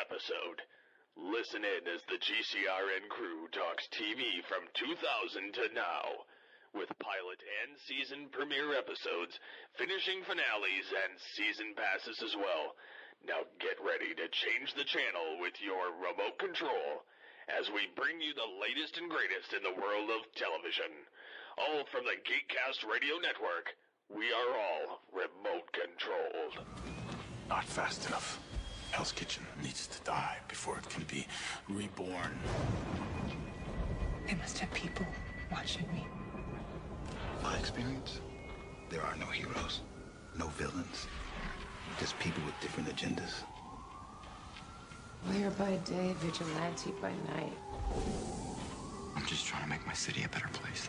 Episode. Listen in as the GCRN crew talks TV from 2000 to now, with pilot and season premiere episodes, finishing finales, and season passes as well. Now get ready to change the channel with your remote control as we bring you the latest and greatest in the world of television. All from the Geekcast Radio Network. We are all remote controlled. Not fast enough. Hell's Kitchen needs to die before it can be reborn. They must have people watching me. My experience, there are no heroes, no villains, just people with different agendas. Lawyer by day, vigilante by night. I'm just trying to make my city a better place.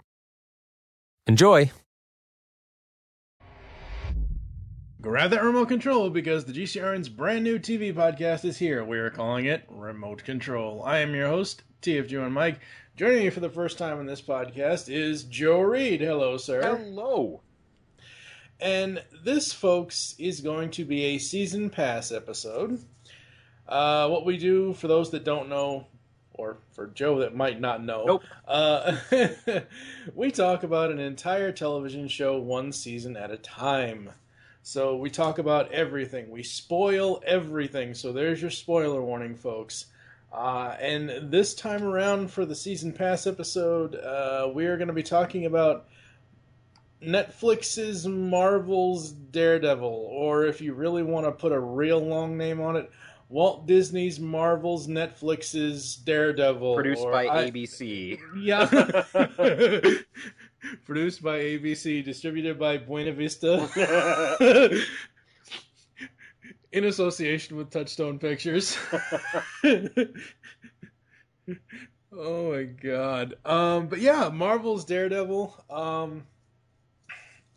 Enjoy! Grab that remote control because the GCRN's brand new TV podcast is here. We are calling it Remote Control. I am your host, TFG and Mike. Joining me for the first time on this podcast is Joe Reed. Hello, sir. Hello! And this, folks, is going to be a season pass episode. Uh, what we do, for those that don't know, or for Joe that might not know, Nope. uh, we talk about an entire television show one season at a time. So we talk about everything. We spoil everything. So there's your spoiler warning, folks. Uh, and this time around for the season pass episode, uh, we are going to be talking about Netflix's Marvel's Daredevil, or if you really want to put a real long name on it, Walt Disney's Marvel's Netflix's Daredevil. Produced by I- ABC. Yeah. Produced by ABC, distributed by Buena Vista. In association with Touchstone Pictures. oh my god. Um but yeah, Marvel's Daredevil. Um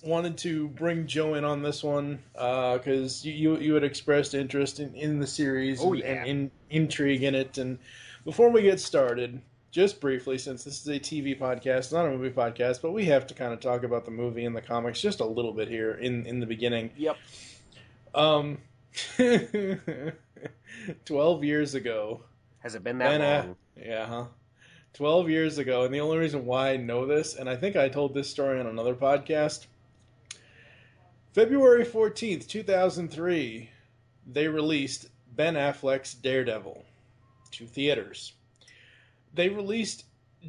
wanted to bring Joe in on this one because you, you you had expressed interest in, in the series Oh, and, yeah. and in, intrigue in it. And before we get started, just briefly, since this is a TV podcast, not a movie podcast, but we have to kind of talk about the movie and the comics just a little bit here in in the beginning. Yep. Um, twelve years ago, Has it been that Aff- long? yeah, huh? 12 years ago, and the only reason why I know this, and I think I told this story on another podcast. February 14th, 2003, they released Ben Affleck's Daredevil to theaters. They released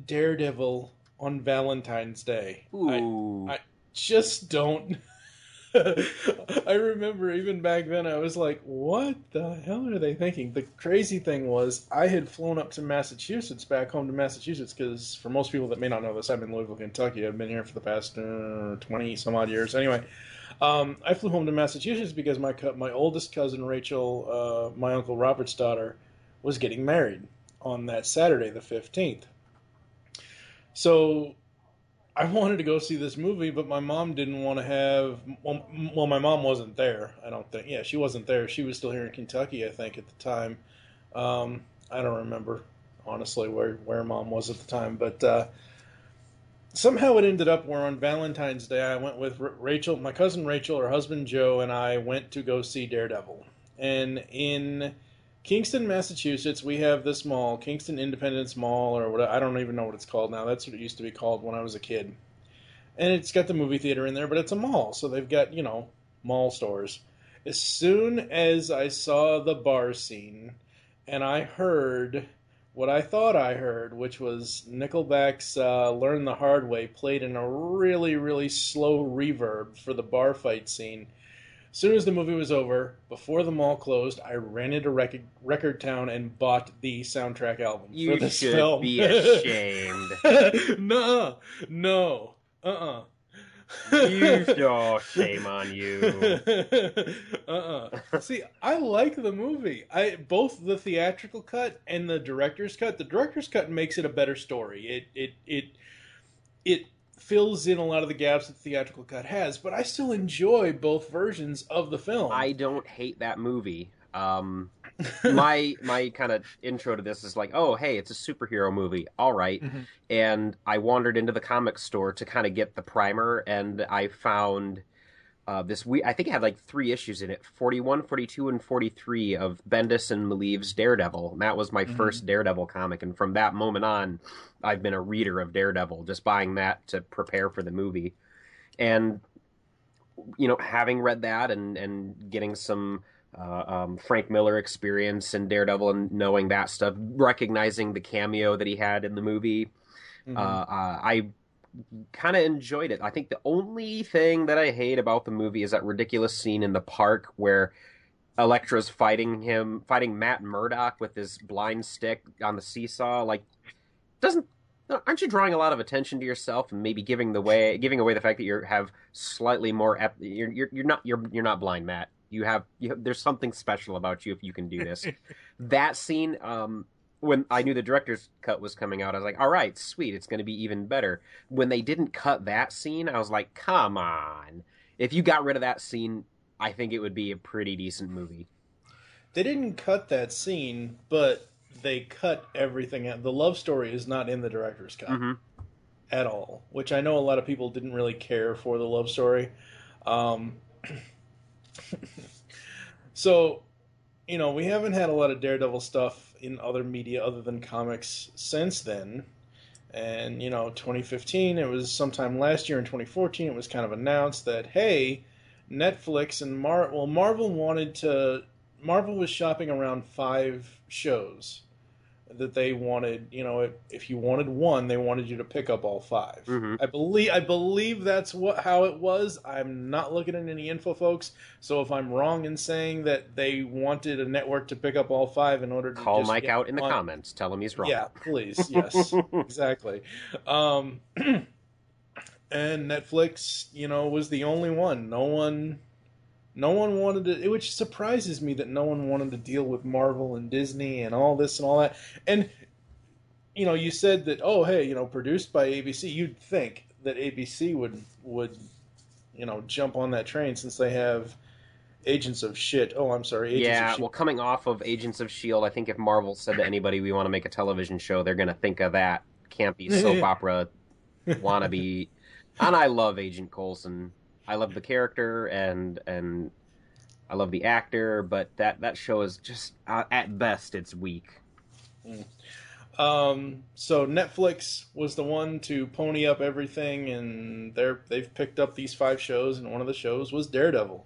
Daredevil on Valentine's Day. I- I just don't. I remember even back then, I was like, what the hell are they thinking? The crazy thing was, I had flown up to Massachusetts, back home to Massachusetts, because for most people that may not know this, I'm in Louisville, Kentucky. I've been here for the past uh, 20 some odd years. Anyway, um, I flew home to Massachusetts because my, co- my oldest cousin, Rachel, uh, my uncle Robert's daughter, was getting married on that Saturday, the 15th. So I wanted to go see this movie, but my mom didn't want to have. Well, well, my mom wasn't there. I don't think. Yeah, she wasn't there. She was still here in Kentucky, I think, at the time. Um, I don't remember honestly where where mom was at the time, but uh, somehow it ended up where on Valentine's Day I went with Rachel, my cousin Rachel, her husband Joe, and I went to go see Daredevil. And in Kingston, Massachusetts, we have this mall, Kingston Independence Mall, or what I don't even know what it's called now. That's what it used to be called when I was a kid. And it's got the movie theater in there, but it's a mall, so they've got, you know, mall stores. As soon as I saw the bar scene and I heard what I thought I heard, which was Nickelback's uh, Learn the Hard Way, played in a really, really slow reverb for the bar fight scene as soon as the movie was over, before the mall closed, I ran into Record, Record Town and bought the soundtrack album you for this should film. be ashamed. no, no, uh, uh you oh, shame on you. uh uh See, I like the movie. I both the theatrical cut and the director's cut. The director's cut makes it a better story. It it it it fills in a lot of the gaps that the theatrical cut has, but I still enjoy both versions of the film. I don't hate that movie. Um, my my kind of intro to this is like, oh, hey, it's a superhero movie. All right. Mm-hmm. And I wandered into the comic store to kind of get the primer, and I found uh, this we I think it had like three issues in it 41, 42, and 43 of Bendis and Maleev's Daredevil. And that was my Mhm. first Daredevil comic. And from that moment on, I've been a reader of Daredevil, just buying that to prepare for the movie. And, you know, having read that and, and getting some uh, um, Frank Miller experience in Daredevil and knowing that stuff, recognizing the cameo that he had in the movie, Mhm. uh, uh, I kind of enjoyed it. I think the only thing that I hate about the movie is that ridiculous scene in the park where Elektra's fighting him, fighting Matt Murdock with his blind stick on the seesaw. Like, doesn't aren't you drawing a lot of attention to yourself and maybe giving the way giving away the fact that you have slightly more ep- you're, you're you're not you're you're not blind, Matt. You have, you have there's something special about you if you can do this. that scene um when I knew the director's cut was coming out, I was like, all right, sweet, it's going to be even better. When they didn't cut that scene, I was like, come on. If you got rid of that scene, I think it would be a pretty decent movie. They didn't cut that scene, but they cut everything out. The love story is not in the director's cut Mm-hmm. at all, which I know a lot of people didn't really care for the love story. Um, so, you know, we haven't had a lot of Daredevil stuff in other media other than comics since then. And, you know, 2015, it was sometime last year in 2014, it was kind of announced that, hey, Netflix and Mar well, Marvel wanted to Marvel was shopping around five shows that they wanted. You know, if, if you wanted one, they wanted you to pick up all 5 Mhm. I believe I believe that's what how it was. I'm not looking at any info, folks. So if I'm wrong in saying that they wanted a network to pick up all five in order to Call Mike out in the comments. Tell him he's wrong. yeah, please. Yes, exactly. Um, and Netflix, you know, was the only one. No one, no one wanted to. Which surprises me that no one wanted to deal with Marvel and Disney and all this and all that. And you know, you said that, oh, hey, you know, produced by ABC. You'd think that ABC would would, you know, jump on that train since they have. Agents of shit. Oh, I'm sorry. Agents yeah, well, coming off of Agents of S.H.I.E.L.D., I think if Marvel said to anybody, we want to make a television show, they're going to think of that campy soap opera wannabe. And I love Agent Coulson. I love the character and and I love the actor, but that, that show is just, uh, at best, it's weak. Um, so Netflix was the one to pony up everything, and they're they've picked up these five shows, and one of the shows was Daredevil,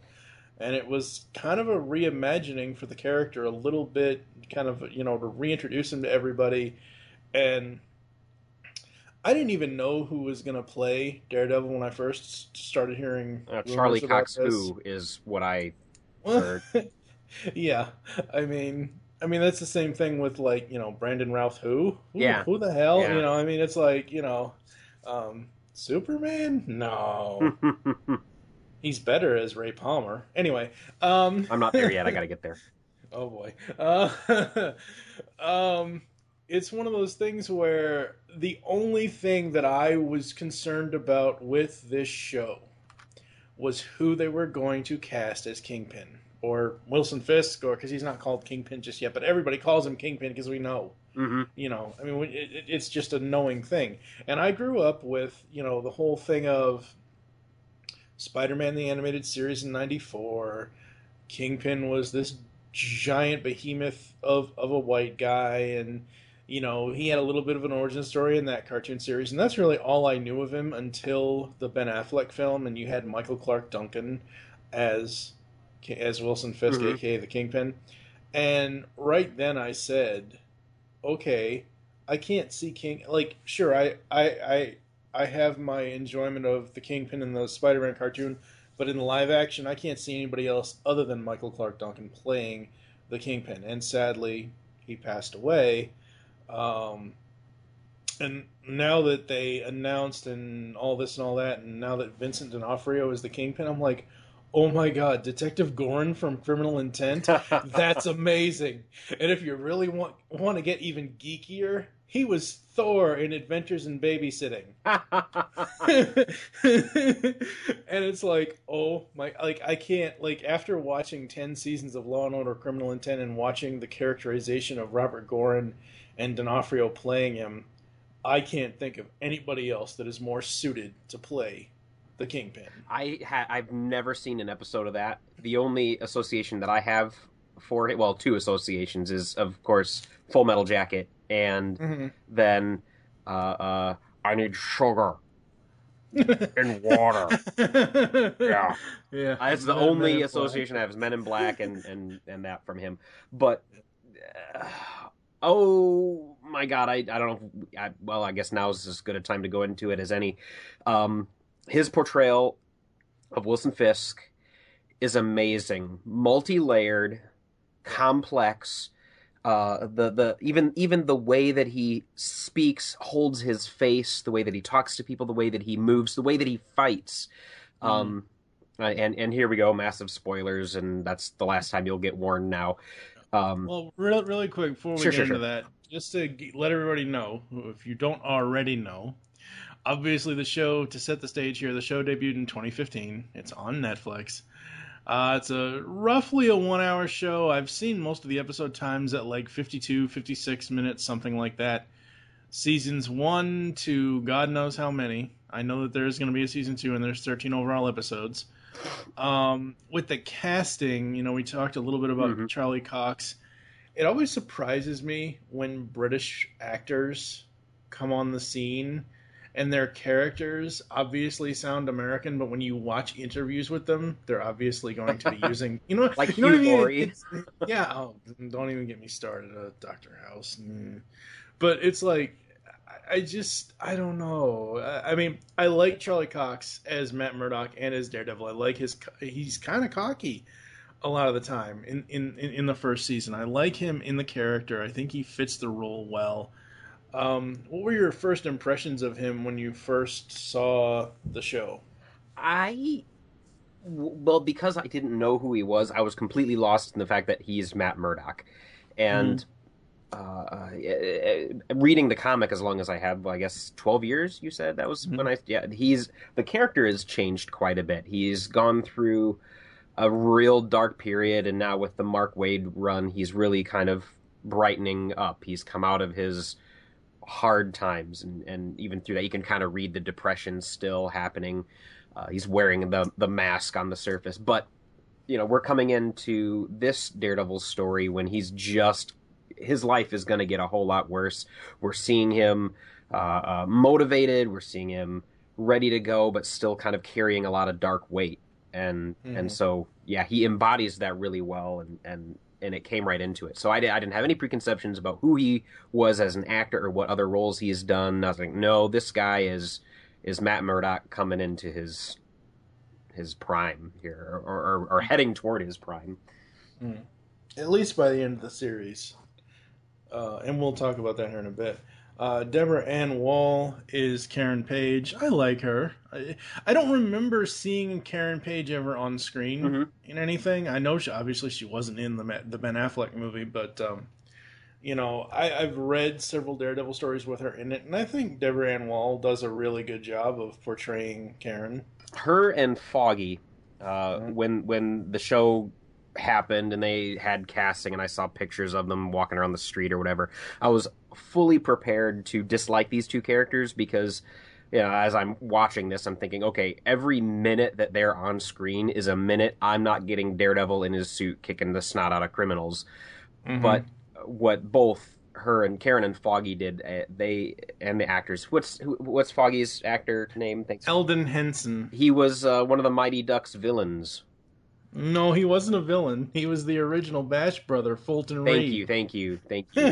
and it was kind of a reimagining for the character, a little bit, kind of you know to reintroduce him to everybody, and I didn't even know who was gonna play Daredevil when I first started hearing Uh, Charlie Cox. Fu is what I heard. yeah, I mean, I mean that's the same thing with like you know Brandon Routh. Who? who Yeah. Who the hell? Yeah. You know, I mean, it's like you know, um, Superman. No, he's better as Ray Palmer. Anyway, um, I'm not there yet. I got to get there. oh boy. Uh, um, it's one of those things where the only thing that I was concerned about with this show was who they were going to cast as Kingpin or Wilson Fisk, or because he's not called Kingpin just yet, but everybody calls him Kingpin because we know. Mm-hmm. You know, I mean, it, it's just a knowing thing. And I grew up with you know the whole thing of Spider-Man the animated series in '94. Kingpin was this giant behemoth of of a white guy, and you know he had a little bit of an origin story in that cartoon series, and that's really all I knew of him until the Ben Affleck film, and you had Michael Clarke Duncan as as Wilson Fisk, Mhm. aka the Kingpin, and right then I said, okay, I can't see King like sure I I I I have my enjoyment of the Kingpin in the Spider-Man cartoon, but in the live action I can't see anybody else other than Michael Clarke Duncan playing the Kingpin, and sadly he passed away. Um, and now that they announced and all this and all that, and now that Vincent D'Onofrio is the Kingpin, I'm like, oh my god, Detective Goren from Criminal Intent, that's amazing. And if you really want want to get even geekier, he was Thor in Adventures in Babysitting. and it's like, oh my, like I can't like after watching ten seasons of Law and Order: Criminal Intent and watching the characterization of Robert Goren and D'Onofrio playing him, I can't think of anybody else that is more suited to play the Kingpin. I ha- I've never seen an episode of that. The only association that I have for it, well, two associations is of course Full Metal Jacket, and Mhm. then uh, uh, I need sugar and water. Yeah. yeah. Uh, It's the Men- only in Black. association I have is Men in Black and and and that from him. But uh, oh my god, I I don't know. I, well, I guess now is as good a time to go into it as any. Um, his portrayal of Wilson Fisk is amazing, multi-layered, complex. Uh, the the even even the way that he speaks, holds his face, the way that he talks to people, the way that he moves, the way that he fights. Um, uh, and and here we go, massive spoilers, and that's the last time you'll get warned now. Um, Well, really, really quick before we Sure, get sure, into sure. that, just to let everybody know, if you don't already know, obviously the show to set the stage here, the show debuted in 2015. It's on Netflix. Uh, it's a roughly a one-hour show. I've seen most of the episode times at like 52, 56 minutes, something like that. Seasons one to God knows how many. I know that there's going to be a season two, and there's 13 overall episodes. Um, with the casting, you know, we talked a little bit about Mhm. Charlie Cox. It always surprises me when British actors come on the scene and their characters obviously sound American, but when you watch interviews with them, they're obviously going to be using, you know, Like you know what I Hugh mean? Yeah. Oh, don't even get me started. Uh, Doctor House. Mm. But it's like, I- just, I don't know. I I mean, I like Charlie Cox as Matt Murdock and as Daredevil. I like his, he's kind of cocky a lot of the time in, in, in the first season. I like him in the character. I think he fits the role well. Um, what were your first impressions of him when you first saw the show? I well because I didn't know who he was, I was completely lost in the fact that he's Matt Murdock, and uh, uh, reading the comic as long as I have, well, I guess twelve years. You said that was when I yeah. He's the character has changed quite a bit. He's gone through a real dark period, and now with the Mark Waid run, he's really kind of brightening up. He's come out of his hard times, and, and even through that, you can kind of read the depression still happening. Uh, he's wearing the the mask on the surface, but you know we're coming into this Daredevil story when he's just his life is going to get a whole lot worse. We're seeing him uh, uh, motivated. We're seeing him ready to go, but still kind of carrying a lot of dark weight. And Mhm. and so yeah, he embodies that really well, and and and it came right into it. So I, di- I didn't have any preconceptions about who he was as an actor or what other roles he's done. I was like, no, this guy is is Matt Murdock coming into his his prime here, or, or, or heading toward his prime. At least by the end of the series. Uh, and we'll talk about that here in a bit. Uh, Deborah Ann Woll is Karen Page. I like her. I, I don't remember seeing Karen Page ever on screen Mhm. in anything. I know she obviously she wasn't in the the Ben Affleck movie, but um, you know, I, I've read several Daredevil stories with her in it, and I think Deborah Ann Woll does a really good job of portraying Karen. Her and Foggy, uh, when when the show happened and they had casting and I saw pictures of them walking around the street or whatever, I was fully prepared to dislike these two characters because you know, as I'm watching this, I'm thinking, okay, every minute that they're on screen is a minute I'm not getting Daredevil in his suit kicking the snot out of criminals. Mhm. But what both her and Karen and Foggy did, uh, they and the actors. What's who, what's Foggy's actor name? Thanks. Elden Henson. He was uh, one of the Mighty Ducks villains. No, he wasn't a villain. He was the original Bash brother, Fulton Thank Reed. you, thank you, thank you.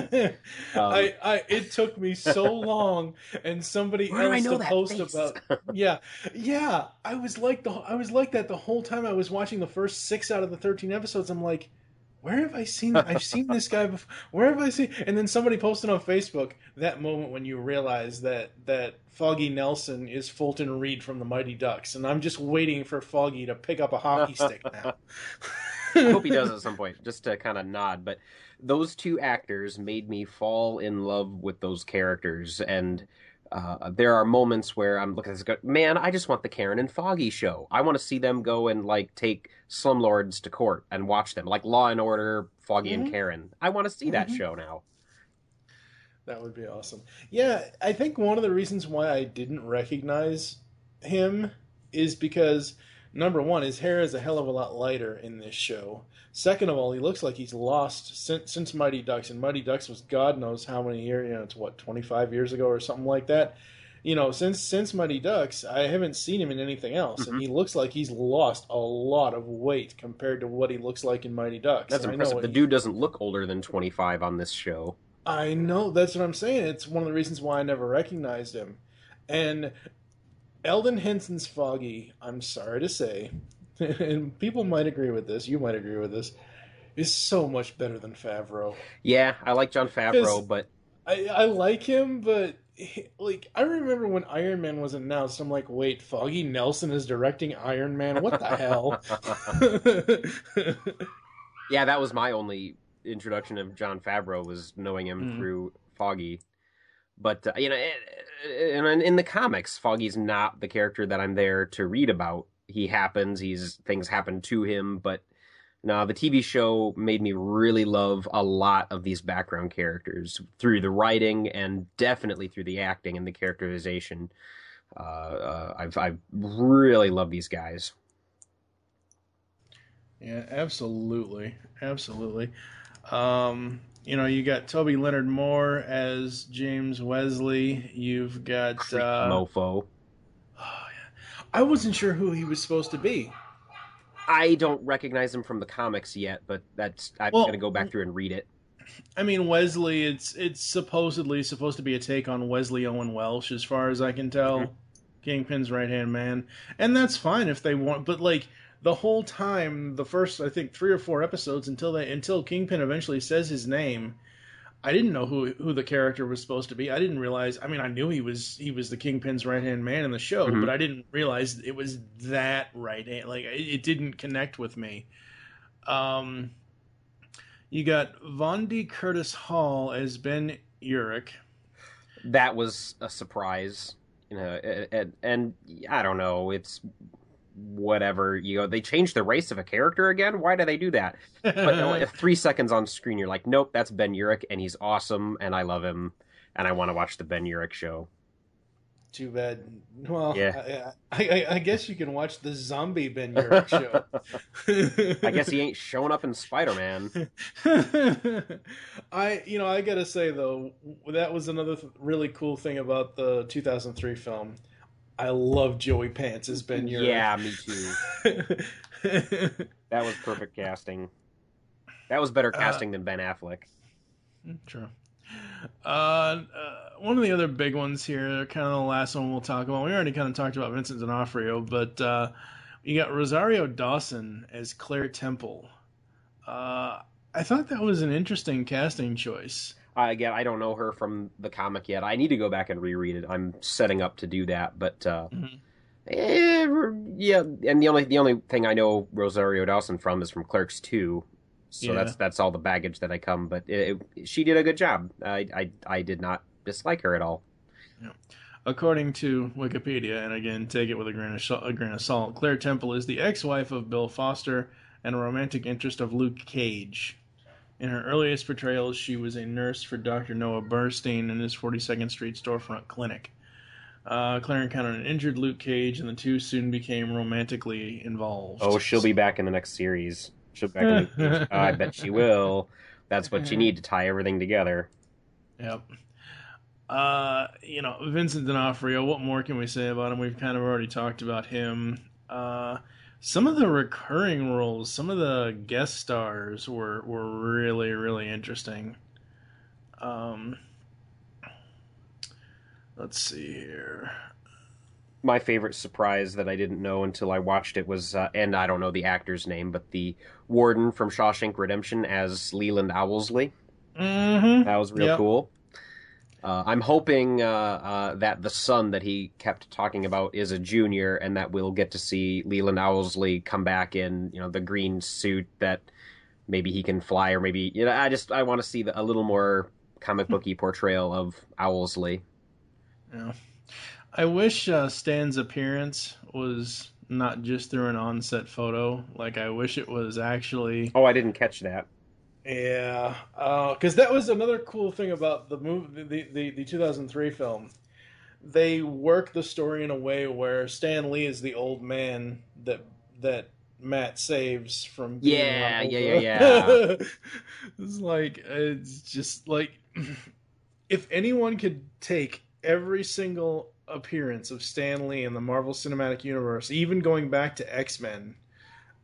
Um, I, I, it took me so long, and somebody Where else to post face? about. Yeah, yeah. I was like the, I was like that the whole time I was watching the first six out of the thirteen episodes. I'm like, where have I seen? I've seen this guy before. Where have I seen? And then somebody posted on Facebook that moment when you realize that that Foggy Nelson is Fulton Reed from the Mighty Ducks, and I'm just waiting for Foggy to pick up a hockey stick now. I hope he does at some point, just to kind of nod. But those two actors made me fall in love with those characters, and uh, there are moments where I'm looking at this, go, man, I just want the Karen and Foggy show. I want to see them go and like take slumlords to court and watch them, like Law and Order, Foggy and Mhm. Karen. I want to see that Mhm. show now. That would be awesome. Yeah, I think one of the reasons why I didn't recognize him is because number one, his hair is a hell of a lot lighter in this show. Second of all, he looks like he's lost since since Mighty Ducks, and Mighty Ducks was God knows how many years. You know, it's what twenty five years ago or something like that. You know, since since Mighty Ducks, I haven't seen him in anything else, and mm-hmm. he looks like he's lost a lot of weight compared to what he looks like in Mighty Ducks. That's And impressive. The he- dude doesn't look older than 25 on this show. I know that's what I'm saying. It's one of the reasons why I never recognized him. And Elden Henson's Foggy, I'm sorry to say, and people might agree with this, you might agree with this, is so much better than Favreau. Yeah, I like Jon Favreau, but I, I like him, but like I remember when Iron Man was announced, I'm like, wait, Foggy Nelson is directing Iron Man? What the hell? yeah, that was my only introduction of Jon Favreau was knowing him Mhm. through Foggy. But uh, you know, eh, in, in the comics, Foggy's not the character that I'm there to read about. He happens, he's things happen to him, but no, the TV show made me really love a lot of these background characters through the writing and definitely through the acting and the characterization. Uh, uh, I've I really love these guys. Yeah, absolutely, absolutely. Um, you know, you got Toby Leonard Moore as James Wesley. You've got. Uh, mofo. Oh, yeah. I wasn't sure who he was supposed to be. I don't recognize him from the comics yet, but that's I'm Well- gonna go back through and read it. I mean, Wesley. It's it's supposedly supposed to be a take on Wesley Owen Welch, as far as I can tell. Kingpin's right hand man, and that's fine if they want. But like the whole time, the first I think three or four episodes until they until Kingpin eventually says his name, I didn't know who who the character was supposed to be. I didn't realize. I mean, I knew he was he was the Kingpin's right hand man in the show, Mhm. but I didn't realize it was that right hand. Like it, it didn't connect with me. Um, you got Vondie Curtis Hall as Ben Urich. That was a surprise, you know, and, and I don't know, it's whatever. You know, they changed the race of a character again. Why do they do that? But no, three seconds on screen, you're like, nope, that's Ben Urich, and he's awesome, and I love him, and I want to watch the Ben Urich show. Too bad. Well, Yeah. I, I, I guess you can watch the zombie Ben Urich show. I guess he ain't showing up in Spider Man. I, you know, I gotta say though, that was another th- really cool thing about the 2003 film. I love Joey Pants as Ben Urich. Yeah, me too. That was perfect casting. That was better Uh, casting than Ben Affleck. True. Uh, uh, one of the other big ones here, kind of the last one we'll talk about. We already kind of talked about Vincent D'Onofrio, but uh, you got Rosario Dawson as Claire Temple. Uh, I thought that was an interesting casting choice. I again, I don't know her from the comic yet. I need to go back and reread it. I'm setting up to do that, but uh, Mhm. eh, yeah. And the only the only thing I know Rosario Dawson from is from Clerks Two, So Yeah. that's that's all the baggage that I come. But it, it- she did a good job. I, I I did not dislike her at all. According to Wikipedia, and again, take it with a grain of salt, a grain of salt, Claire Temple is the ex-wife of Bill Foster and a romantic interest of Luke Cage. In her earliest portrayals, she was a nurse for Dr. Noah Burstein in his 42nd Street storefront clinic. Uh, Claire encountered an injured Luke Cage, and the two soon became romantically involved. Oh, she'll be back in the next series. She'll be back. In the, I bet she will. That's what you need to tie everything together. Yep. Uh, you know, Vincent D'Onofrio, what more can we say about him? We've kind of already talked about him. Uh, some of the recurring roles, some of the guest stars were, were really, really interesting. Um, let's see here. My favorite surprise that I didn't know until I watched it was, uh, and I don't know the actor's name, but the warden from Shawshank Redemption as Leland Owlsley. Mm-hmm. That was real Yep. cool. Uh, I'm hoping uh, uh, that the son that he kept talking about is a junior, and that we'll get to see Leland Owlsley come back in, you know, the green suit that maybe he can fly, or maybe you know, I just I want to see the, a little more comic booky portrayal of Owlsley. Yeah. I wish uh, Stan's appearance was not just through an on-set photo. Like, I wish it was actually Oh, I didn't catch that. Yeah, because that was another cool thing about the movie, the, the the 2003 film. They work the story in a way where Stan Lee is the old man that that Matt saves from. being Yeah, yeah, yeah, yeah. it's like it's just like if anyone could take every single appearance of Stan Lee in the Marvel Cinematic Universe, even going back to X Men,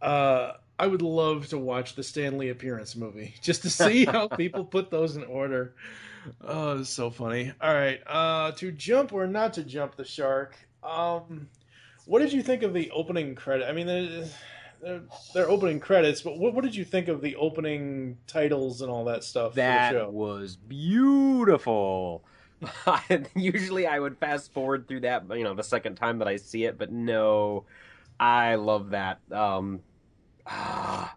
uh, I would love to watch the Stan Lee appearance movie just to see how people put those in order. Oh, it's so funny. All right, uh, to jump or not to jump the shark. Um, what did you think of the opening credit? I mean, they're, they're, they're opening credits, but what, what did you think of the opening titles and all that stuff That for the show? was beautiful. Usually I would fast forward through that, you know, the second time that I see it, but no, I love that. Um, ah,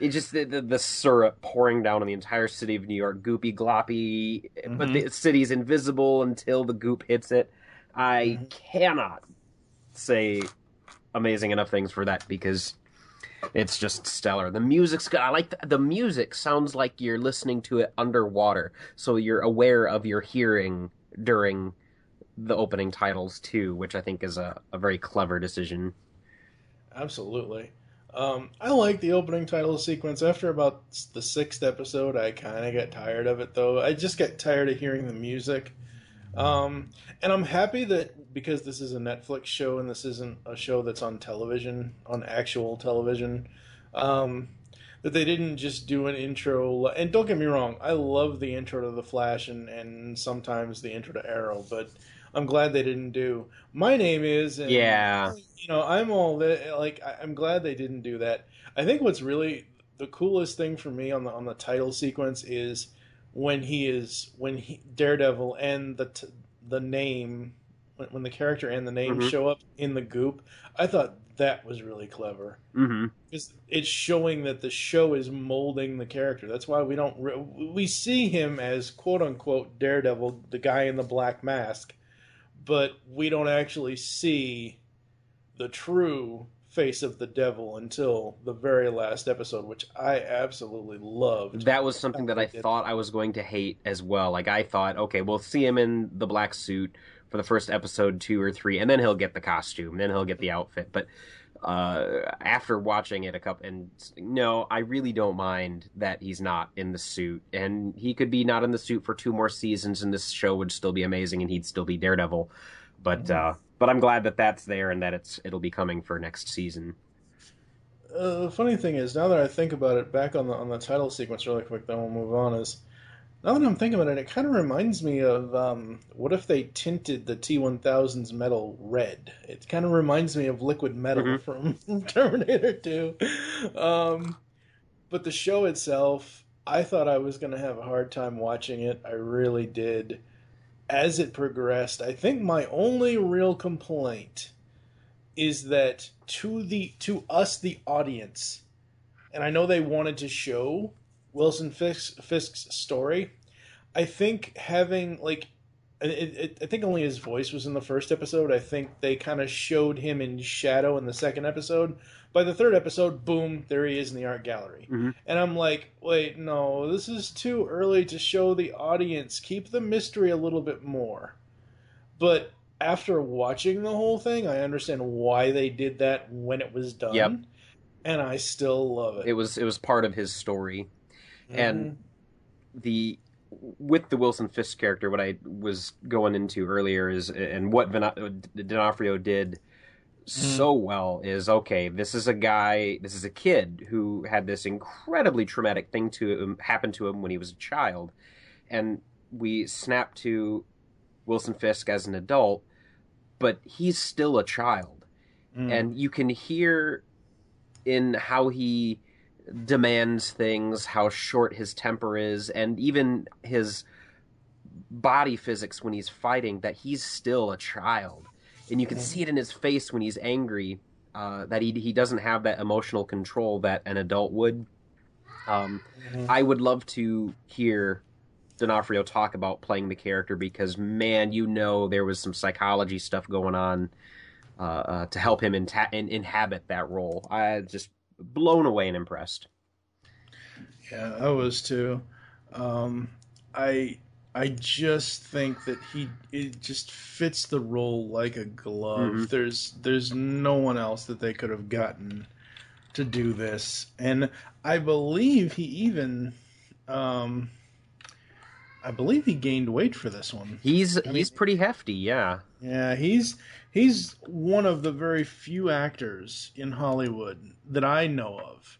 it just the, the the syrup pouring down on the entire city of New York, goopy gloppy, but the city's invisible until the goop hits it. I cannot say amazing enough things for that because it's just stellar. The music's good. I like the, the music. Sounds like you're listening to it underwater, so you're aware of your hearing during the opening titles too, which I think is a, a very clever decision. Absolutely. Um, I like the opening title sequence. After about the sixth episode, I kind of got tired of it, though. I just got tired of hearing the music. Um, and I'm happy that because this is a Netflix show and this isn't a show that's on television, on actual television, um, that they didn't just do an intro. And don't get me wrong, I love the intro to The Flash and, and sometimes the intro to Arrow, but I'm glad they didn't do. My name is. And, Yeah. You know, I'm all. Like, I'm glad they didn't do that. I think what's really the coolest thing for me on the on the title sequence is when he is when he Daredevil and the t- the name when, when the character and the name Mhm. show up in the goop. I thought that was really clever Mm-hmm. because it's showing that the show is molding the character. That's why we don't re- we see him as quote unquote Daredevil, the guy in the black mask, but we don't actually see the true face of the devil until the very last episode, which I absolutely loved. That was something that I thought I was going to hate as well. Like I thought, okay, we'll see him in the black suit for the first episode two or three, and then he'll get the costume, then he'll get the outfit. But uh, after watching it a couple, and no, I really don't mind that he's not in the suit, and he could be not in the suit for two more seasons, and this show would still be amazing, and he'd still be Daredevil. But uh, but I'm glad that that's there and that it's it'll be coming for next season. Uh, the funny thing is, now that I think about it, back on the on the title sequence, really quick, then we'll move on. Is now that I'm thinking about it, it kind of reminds me of um, what if they tinted the T1000's metal red? It kind of reminds me of liquid metal Mhm. from, from Terminator 2. Um, but the show itself, I thought I was going to have a hard time watching it. I really did. As it progressed, I think my only real complaint is that to the to us the audience and I know they wanted to show Wilson Fisk, Fisk's story. I think having like, it, it, I think only his voice was in the first episode. I think they kind of showed him in shadow in the second episode. By the third episode, boom, there he is in the art gallery, mm-hmm. and I'm like, wait, no, this is too early to show the audience. Keep the mystery a little bit more. But after watching the whole thing, I understand why they did that when it was done. Yep. And I still love it. It was it was part of his story. Mm-hmm. And the with the Wilson Fisk character, what I was going into earlier is, and what D'Onofrio did so well is okay. This is a guy. This is a kid who had this incredibly traumatic thing to him happen to him when he was a child, and we snap to Wilson Fisk as an adult, but he's still a child. Mm. And you can hear in how he demands things, how short his temper is, and even his body physics when he's fighting that he's still a child. And you can see it in his face when he's angry uh, that he he doesn't have that emotional control that an adult would. Um, mm-hmm. I would love to hear D'Onofrio talk about playing the character because man, you know there was some psychology stuff going on uh, uh, to help him in- inhabit that role. I just blown away and impressed. Yeah, I was too. Um, I I just think that he it just fits the role like a glove. Mm-hmm. There's there's no one else that they could have gotten to do this, and I believe he even. Um, I believe he gained weight for this one. He's I he's pretty hefty, yeah. Yeah, he's he's one of the very few actors in Hollywood that I know of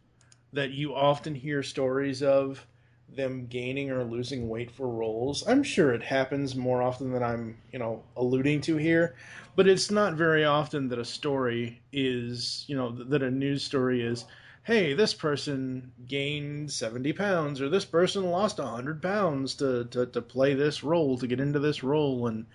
that you often hear stories of them gaining or losing weight for roles. I'm sure it happens more often than I'm, you know, alluding to here, but it's not very often that a story is, you know, that a news story is hey, this person gained 70 pounds or this person lost 100 pounds to, to, to play this role, to get into this role. And,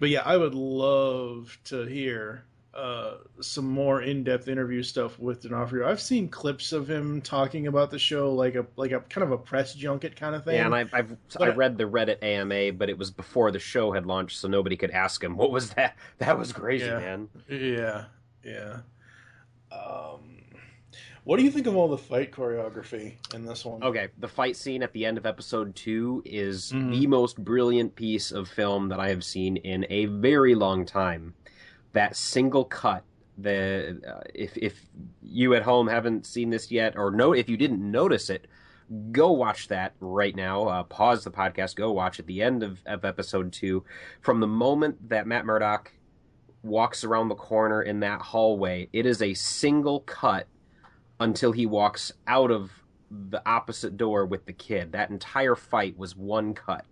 but yeah, I would love to hear uh, some more in-depth interview stuff with D'Onofrio. I've seen clips of him talking about the show, like a like a kind of a press junket kind of thing. Yeah, and I've, I've I read the Reddit AMA, but it was before the show had launched, so nobody could ask him what was that. That was crazy, yeah, man. Yeah, yeah. Um, what do you think of all the fight choreography in this one? Okay, the fight scene at the end of episode two is mm-hmm. the most brilliant piece of film that I have seen in a very long time. That single cut, the uh, if if you at home haven't seen this yet, or no, if you didn't notice it, go watch that right now. Uh, pause the podcast, go watch at the end of, of episode two. From the moment that Matt Murdock walks around the corner in that hallway, it is a single cut until he walks out of the opposite door with the kid. That entire fight was one cut,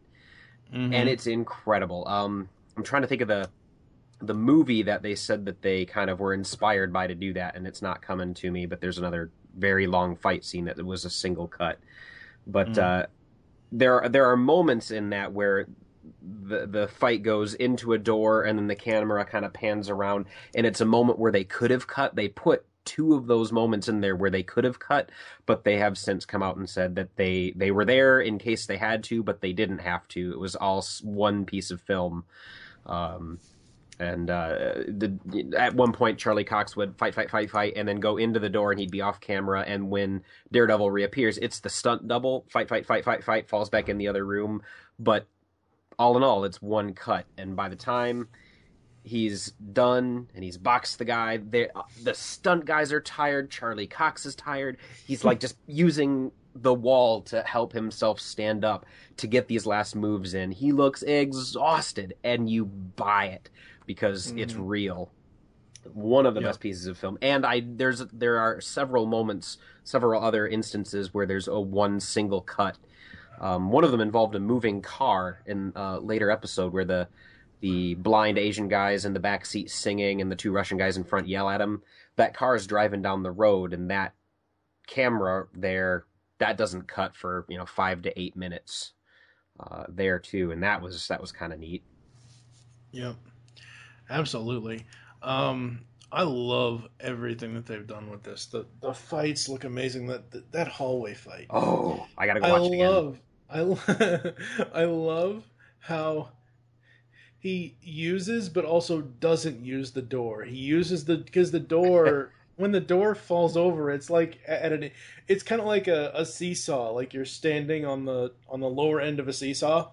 mm-hmm. and it's incredible. Um, I'm trying to think of the the movie that they said that they kind of were inspired by to do that, and it's not coming to me. But there's another very long fight scene that was a single cut. But mm. uh, there there are moments in that where the the fight goes into a door and then the camera kind of pans around and it's a moment where they could have cut they put two of those moments in there where they could have cut, but they have since come out and said that they they were there in case they had to, but they didn't have to. It was all one piece of film. Um, and uh, the, at one point, Charlie Cox would fight, fight, fight, fight, and then go into the door, and he'd be off camera. And when Daredevil reappears, it's the stunt double: fight, fight, fight, fight, fight, falls back in the other room. But all in all, it's one cut. And by the time he's done and he's boxed the guy. They, the stunt guys are tired. Charlie Cox is tired. He's like just using the wall to help himself stand up to get these last moves in. He looks exhausted, and you buy it because mm. it's real. One of the yep. best pieces of film, and I there's there are several moments, several other instances where there's a one single cut. Um, one of them involved a moving car in a later episode where the the blind Asian guys in the back seat singing and the two Russian guys in front yell at him. That car is driving down the road and that camera there that doesn't cut for you know five to eight minutes uh, there too, and that was that was kind of neat. Yep, absolutely. Um, I love everything that they've done with this. The the fights look amazing. That that, that hallway fight. Oh, I gotta go I watch it again. love I lo- I love how he uses but also doesn't use the door. He uses the because the door when the door falls over, it's like at an it's kind of like a, a seesaw. Like you're standing on the on the lower end of a seesaw,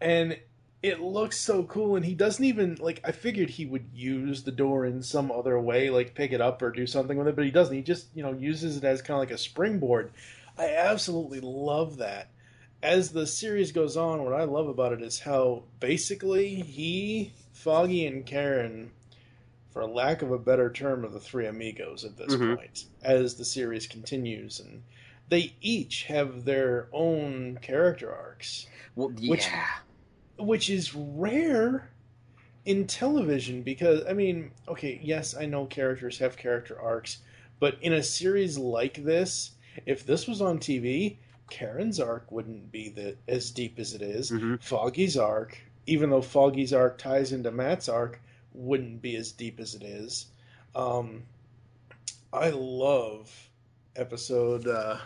and it looks so cool. And he doesn't even like. I figured he would use the door in some other way, like pick it up or do something with it, but he doesn't. He just you know uses it as kind of like a springboard. I absolutely love that as the series goes on, what I love about it is how basically he, Foggy, and Karen, for lack of a better term, are the three amigos at this Mhm. point as the series continues, and they each have their own character arcs, Well, yeah. Which- which is rare in television because I mean, okay, yes, I know characters have character arcs, but in a series like this, if this was on TV, Karen's arc wouldn't be the, as deep as it is. Mhm. Foggy's arc, even though Foggy's arc ties into Matt's arc, wouldn't be as deep as it is. Um, I love episode uh,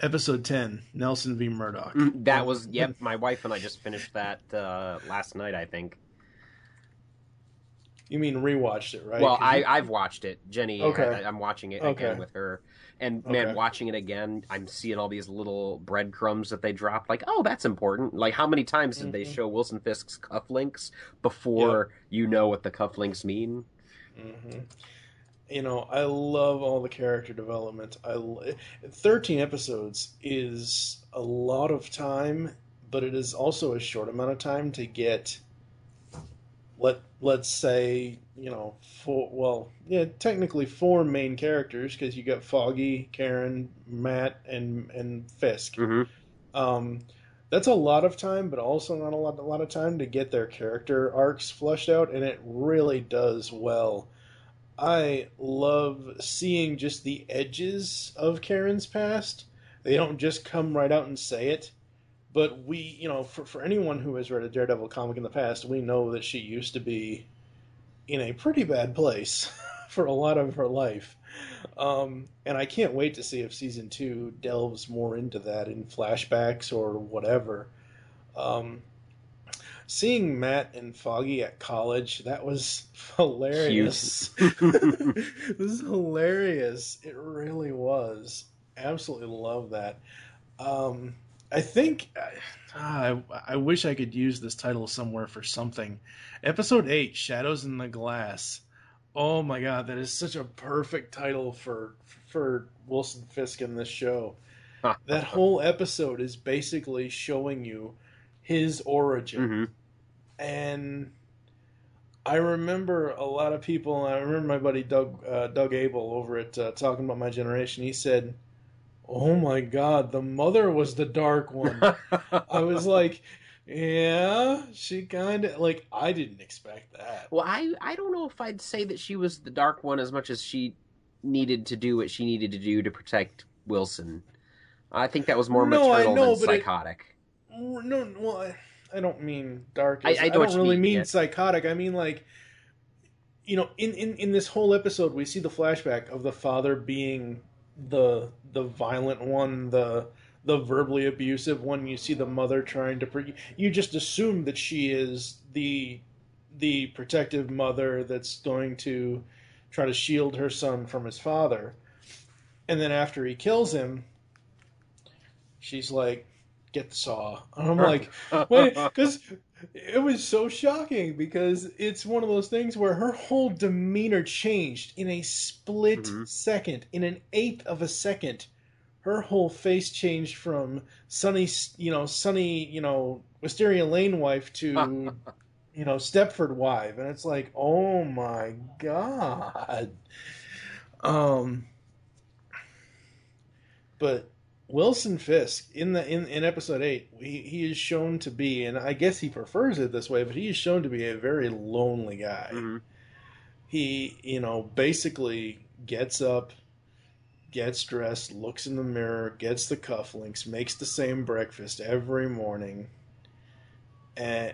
episode ten, Nelson v. Murdock. Mm, That was yep. My wife and I just finished that uh, last night. I think. You mean rewatched it, right? Well, I you- I've watched it. Jenny, Okay. I, am watching it Okay. again with her, and man, Okay. watching it again, I'm seeing all these little breadcrumbs that they dropped. Like, oh, that's important. Like, how many times did they Mhm. show Wilson Fisk's cufflinks before you know what the cufflinks mean? Mhm. You know, I love all the character development. I l- 13 episodes is a lot of time, but it is also a short amount of time to get let let's say, you know, four well, yeah, technically four main characters because you got Foggy, Karen, Matt and and Fisk. hmm Um, that's a lot of time, but also not a lot, a lot of time to get their character arcs flushed out, and it really does well. I love seeing just the edges of Karen's past. They don't just come right out and say it, but we, you know, for, for anyone who has read a Daredevil comic in the past, we know that she used to be in a pretty bad place for a lot of her life. Um, and I can't wait to see if season two delves more into that in flashbacks or whatever. Um, seeing Matt and Foggy at college, that was hilarious. it was hilarious. It really was. Absolutely love that. Um, I think I, I wish I could use this title somewhere for something. Episode eight, Shadows in the Glass. Oh my god, that is such a perfect title for for Wilson Fisk in this show. that whole episode is basically showing you his origin hmm and I remember a lot of people. I remember my buddy Doug uh, Doug Abel over at uh, talking about my generation. He said, "Oh my God, the mother was the dark one." I was like, "Yeah, she kind of like I didn't expect that." Well, I I don't know if I'd say that she was the dark one as much as she needed to do what she needed to do to protect Wilson. I think that was more No, I maternal know, than but it- psychotic. No, well, I, don't mean dark. I- I I, don't really mean, mean psychotic. I mean like, you know, in, in in this whole episode, we see the flashback of the father being the the violent one, the the verbally abusive one. You see the mother trying to. Pre- you just assume that she is the the protective mother that's going to try to shield her son from his father. And then after he kills him, she's like, "Get the saw." And I'm like, "Wait," because it was so shocking because it's one of those things where her whole demeanor changed in a split Mhm. second, in an eighth of a second. Her whole face changed from sunny, you know, sunny, you know, Wisteria Lane wife to, you know, Stepford wife, and it's like, oh my god. Um, but Wilson Fisk in the in, in episode eight, he, he is shown to be, and I guess he prefers it this way, but he is shown to be a very lonely guy. Mhm. He, you know, basically gets up, gets dressed, looks in the mirror, gets the cufflinks, makes the same breakfast every morning, and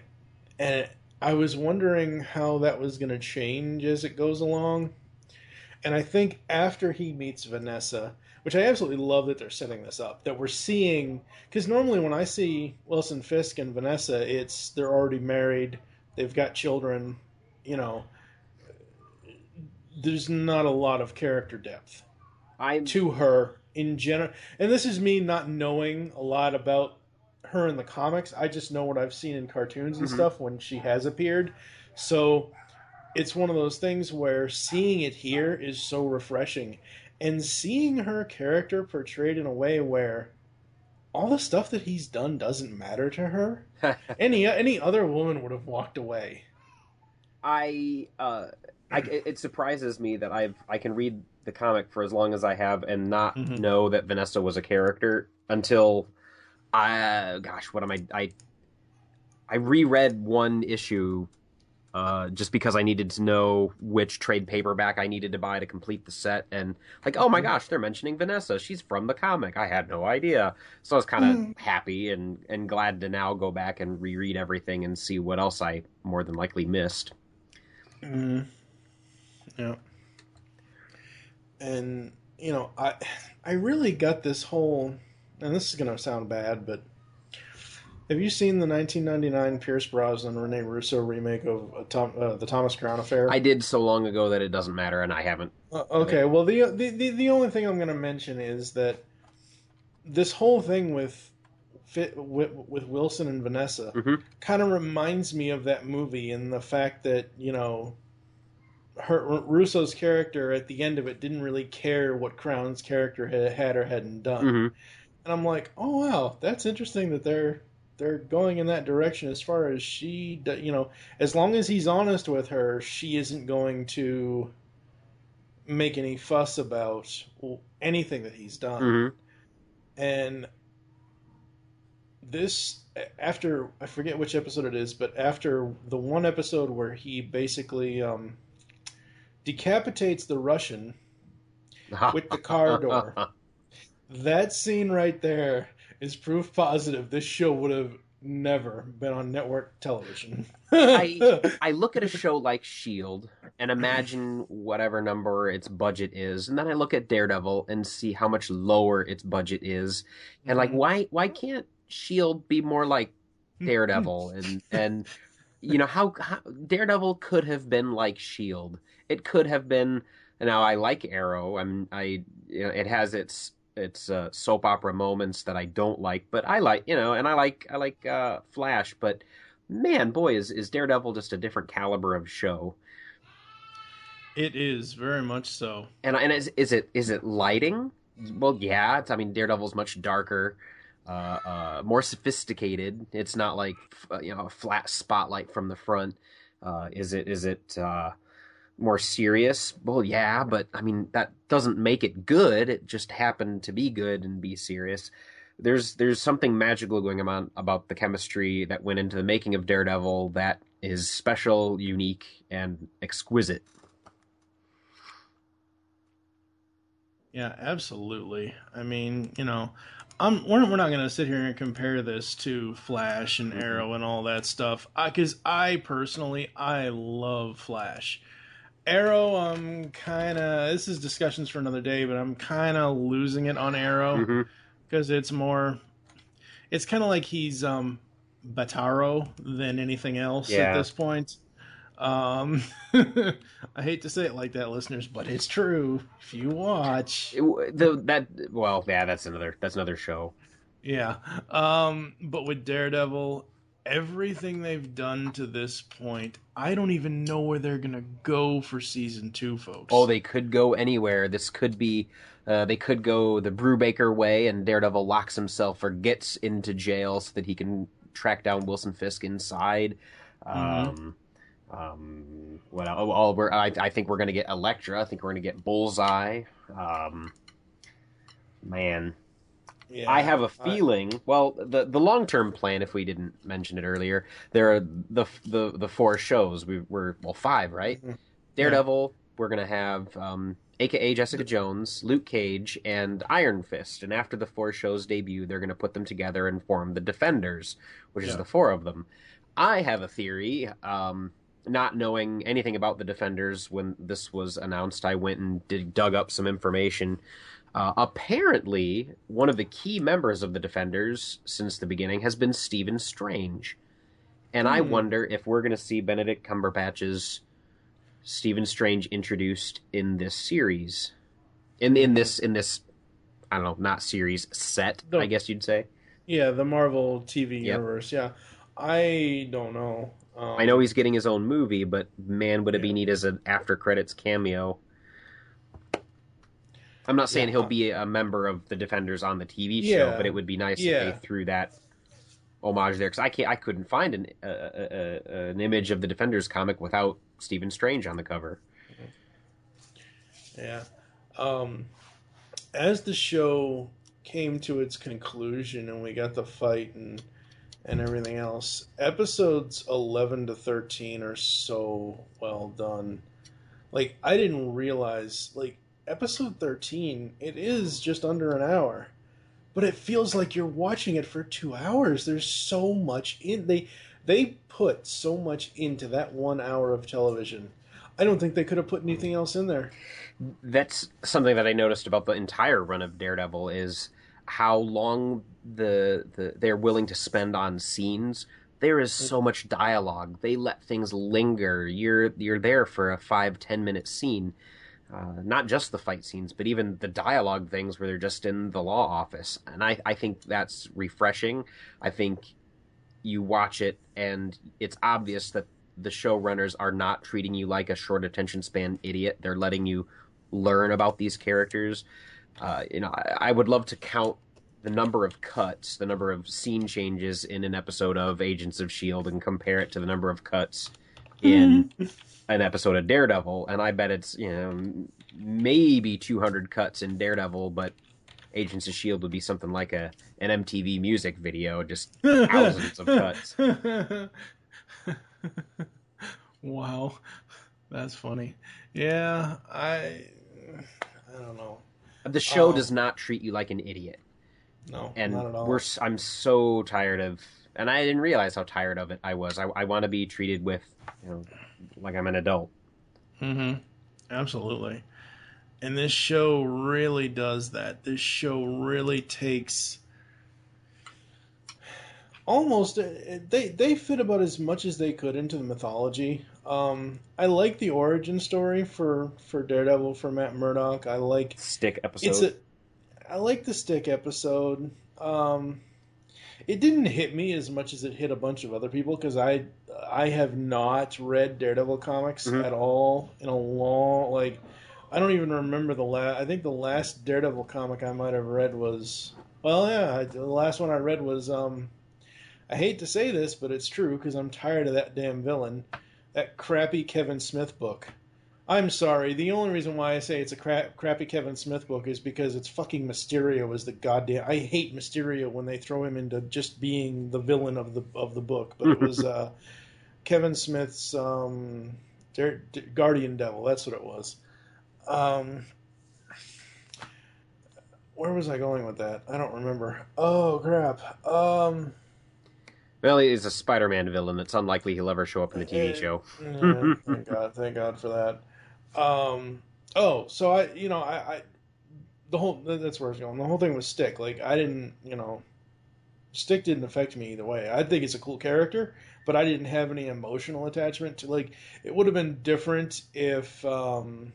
and I was wondering how that was going to change as it goes along. And I think after he meets Vanessa, which I absolutely love that they're setting this up, that we're seeing because normally when I see Wilson Fisk and Vanessa, it's they're already married, they've got children, you know. There's not a lot of character depth I'm to her in general. And this is me not knowing a lot about her in the comics. I just know what I've seen in cartoons and Mhm. stuff when she has appeared. So it's one of those things where seeing it here is so refreshing. And seeing her character portrayed in a way where all the stuff that he's done doesn't matter to her. any any other woman would have walked away. I, uh, I, it surprises me that I've I can read the comic for as long as I have and not Mhm. know that Vanessa was a character until I, gosh, what am I? I, I reread one issue, uh, just because I needed to know which trade paperback I needed to buy to complete the set, and like, oh my gosh, they're mentioning Vanessa. She's from the comic. I had no idea, so I was kind of happy and and glad to now go back and reread everything and see what else I more than likely missed. Mm. Yeah. And you know, I I really got this whole and this is going to sound bad, but have you seen the 1999 Pierce Brosnan Rene Russo remake of uh, Tom, uh, the Thomas Crown Affair? I did so long ago that it doesn't matter, and I haven't. Uh, okay, well the, the the the only thing I'm going to mention is that this whole thing with fit with, with Wilson and Vanessa Mhm. kind of reminds me of that movie and the fact that you know her Russo's character at the end of it didn't really care what Crown's character had, had or hadn't done, Mhm. and I'm like, oh wow, that's interesting that they're they're going in that direction as far as she, you know, as long as he's honest with her, she isn't going to make any fuss about anything that he's done. Mhm. And this, after, I forget which episode it is, but after the one episode where he basically um, decapitates the Russian with the car door, that scene right there is proof positive this show would have never been on network television. I I look at a show like Shield and imagine whatever number its budget is, and then I look at Daredevil and see how much lower its budget is, and like mm-hmm. why why can't Shield be more like hmm. Daredevil and and you know how, how Daredevil could have been like Shield. It could have been. Now I like Arrow. I'm I you know, it has its its uh, soap opera moments that I don't like, but I like you know, and I like I like uh, Flash, but man, boy, is is Daredevil just a different caliber of show. It is very much so. And and is is it is it lighting? Well, yeah. It's, I mean, Daredevil's much darker, uh, uh, more sophisticated. It's not like uh, you know a flat spotlight from the front. Uh, is it is it uh, more serious? Well, yeah, but I mean that doesn't make it good. It just happened to be good and be serious. There's there's something magical going on about the chemistry that went into the making of Daredevil that is special, unique, and exquisite. Yeah, absolutely. I mean, you know, I'm we're, we're not going to sit here and compare this to Flash and mm-hmm. Arrow and all that stuff uh, because I personally I love Flash. Arrow, I'm kind of this is discussions for another day, but I'm kind of losing it on Arrow because it's more. It's kind of like he's um Bataro than anything else Yeah. at this point. Um, I hate to say it like that, listeners, but it's true. If you watch, It- the that well yeah that's another that's another show yeah. Um, but with Daredevil, everything they've done to this point, I don't even know where they're gonna go for season two, folks. oh they could go anywhere. This could be uh, they could go the Brubaker way and Daredevil locks himself or gets into jail so that he can track down Wilson Fisk inside. Um um what else? all we're I, I think we're gonna get Elektra. I think we're gonna get Bullseye. Um man yeah, I have a feeling. well, the the long term plan, if we didn't mention it earlier, there are the the the four shows. We were well five, right? Mhm. Daredevil. We're gonna have um, AKA Jessica Jones, Luke Cage, and Iron Fist. And after the four shows debut, they're gonna put them together and form the Defenders, which is the four of them. I have a theory. Um, not knowing anything about the Defenders when this was announced, I went and did, dug up some information. Uh, apparently, one of the key members of the Defenders since the beginning has been Stephen Strange. And I Hmm. wonder if we're going to see Benedict Cumberbatch's Stephen Strange introduced in this series. In in this in this I don't know, not series set, The- I guess you'd say. Yeah, the Marvel TV Yep. universe. Yeah, I don't know. Um, I know he's getting his own movie, but man, would it be neat as an after credits cameo. I'm not saying Yeah. he'll be a member of the Defenders on the TV show, Yeah. but it would be nice Yeah. if they threw that homage there because I can't, I couldn't find an uh, uh, uh, an image of the Defenders comic without Stephen Strange on the cover. Yeah. Um, as the show came to its conclusion and we got the fight and and everything else, episodes eleven to thirteen are so well done. Like I didn't realize like episode thirteen, it is just under an hour. But it feels like you're watching it for two hours. There's so much in they they put so much into that one hour of television. I don't think they could have put anything else in there. That's something that I noticed about the entire run of Daredevil is how long the, the they're willing to spend on scenes. There is so much dialogue. They let things linger. You're you're there for a five ten minute scene. Uh, not just the fight scenes, but even the dialogue things where they're just in the law office. And I, I think that's refreshing. I think you watch it and it's obvious that the showrunners are not treating you like a short attention span idiot. They're letting you learn about these characters. Uh, you know, I, I would love to count the number of cuts, the number of scene changes in an episode of Agents of Shield, and compare it to the number of cuts in mm-hmm. an episode of Daredevil. And I bet it's you know maybe 200 cuts in Daredevil, but Agents of Shield would be something like a an MTV music video, just thousands of cuts. wow, that's funny. Yeah, I, I don't know. The show Oh. does not treat you like an idiot. No, and not at all. we're I'm so tired of and I didn't realize how tired of it I was. I, I want to be treated with you know like I'm an adult. Mm-hmm. Absolutely. And this show really does that. This show really takes almost uh, they they fit about as much as they could into the mythology. Um, I like the origin story for for Daredevil for Matt Murdock. I like Stick episode. it's a I like the stick episode. Um, it didn't hit me as much as it hit a bunch of other people because I I have not read Daredevil comics Mhm. at all in a long like I don't even remember the last. I think the last Daredevil comic I might have read was well yeah the last one I read was um I hate to say this but it's true because I'm tired of that damn villain that crappy Kevin Smith book. I'm sorry. The only reason why I say it's a crap, crappy Kevin Smith book is because it's fucking Mysterio is the goddamn. I hate Mysterio when they throw him into just being the villain of the of the book. But it was uh, Kevin Smith's um, Dar- D- Guardian Devil. That's what it was. Um, where was I going with that? I don't remember. Oh crap. Um, well, he's a Spider-Man villain. It's unlikely he'll ever show up in the TV Uh, show. yeah, thank God, thank God for that. Um, oh, so I, you know, I, I, the whole that's where I was going. The whole thing was Stick. Like I didn't, you know, Stick didn't affect me either way. I think it's a cool character, but I didn't have any emotional attachment to. Like it would have been different if, um,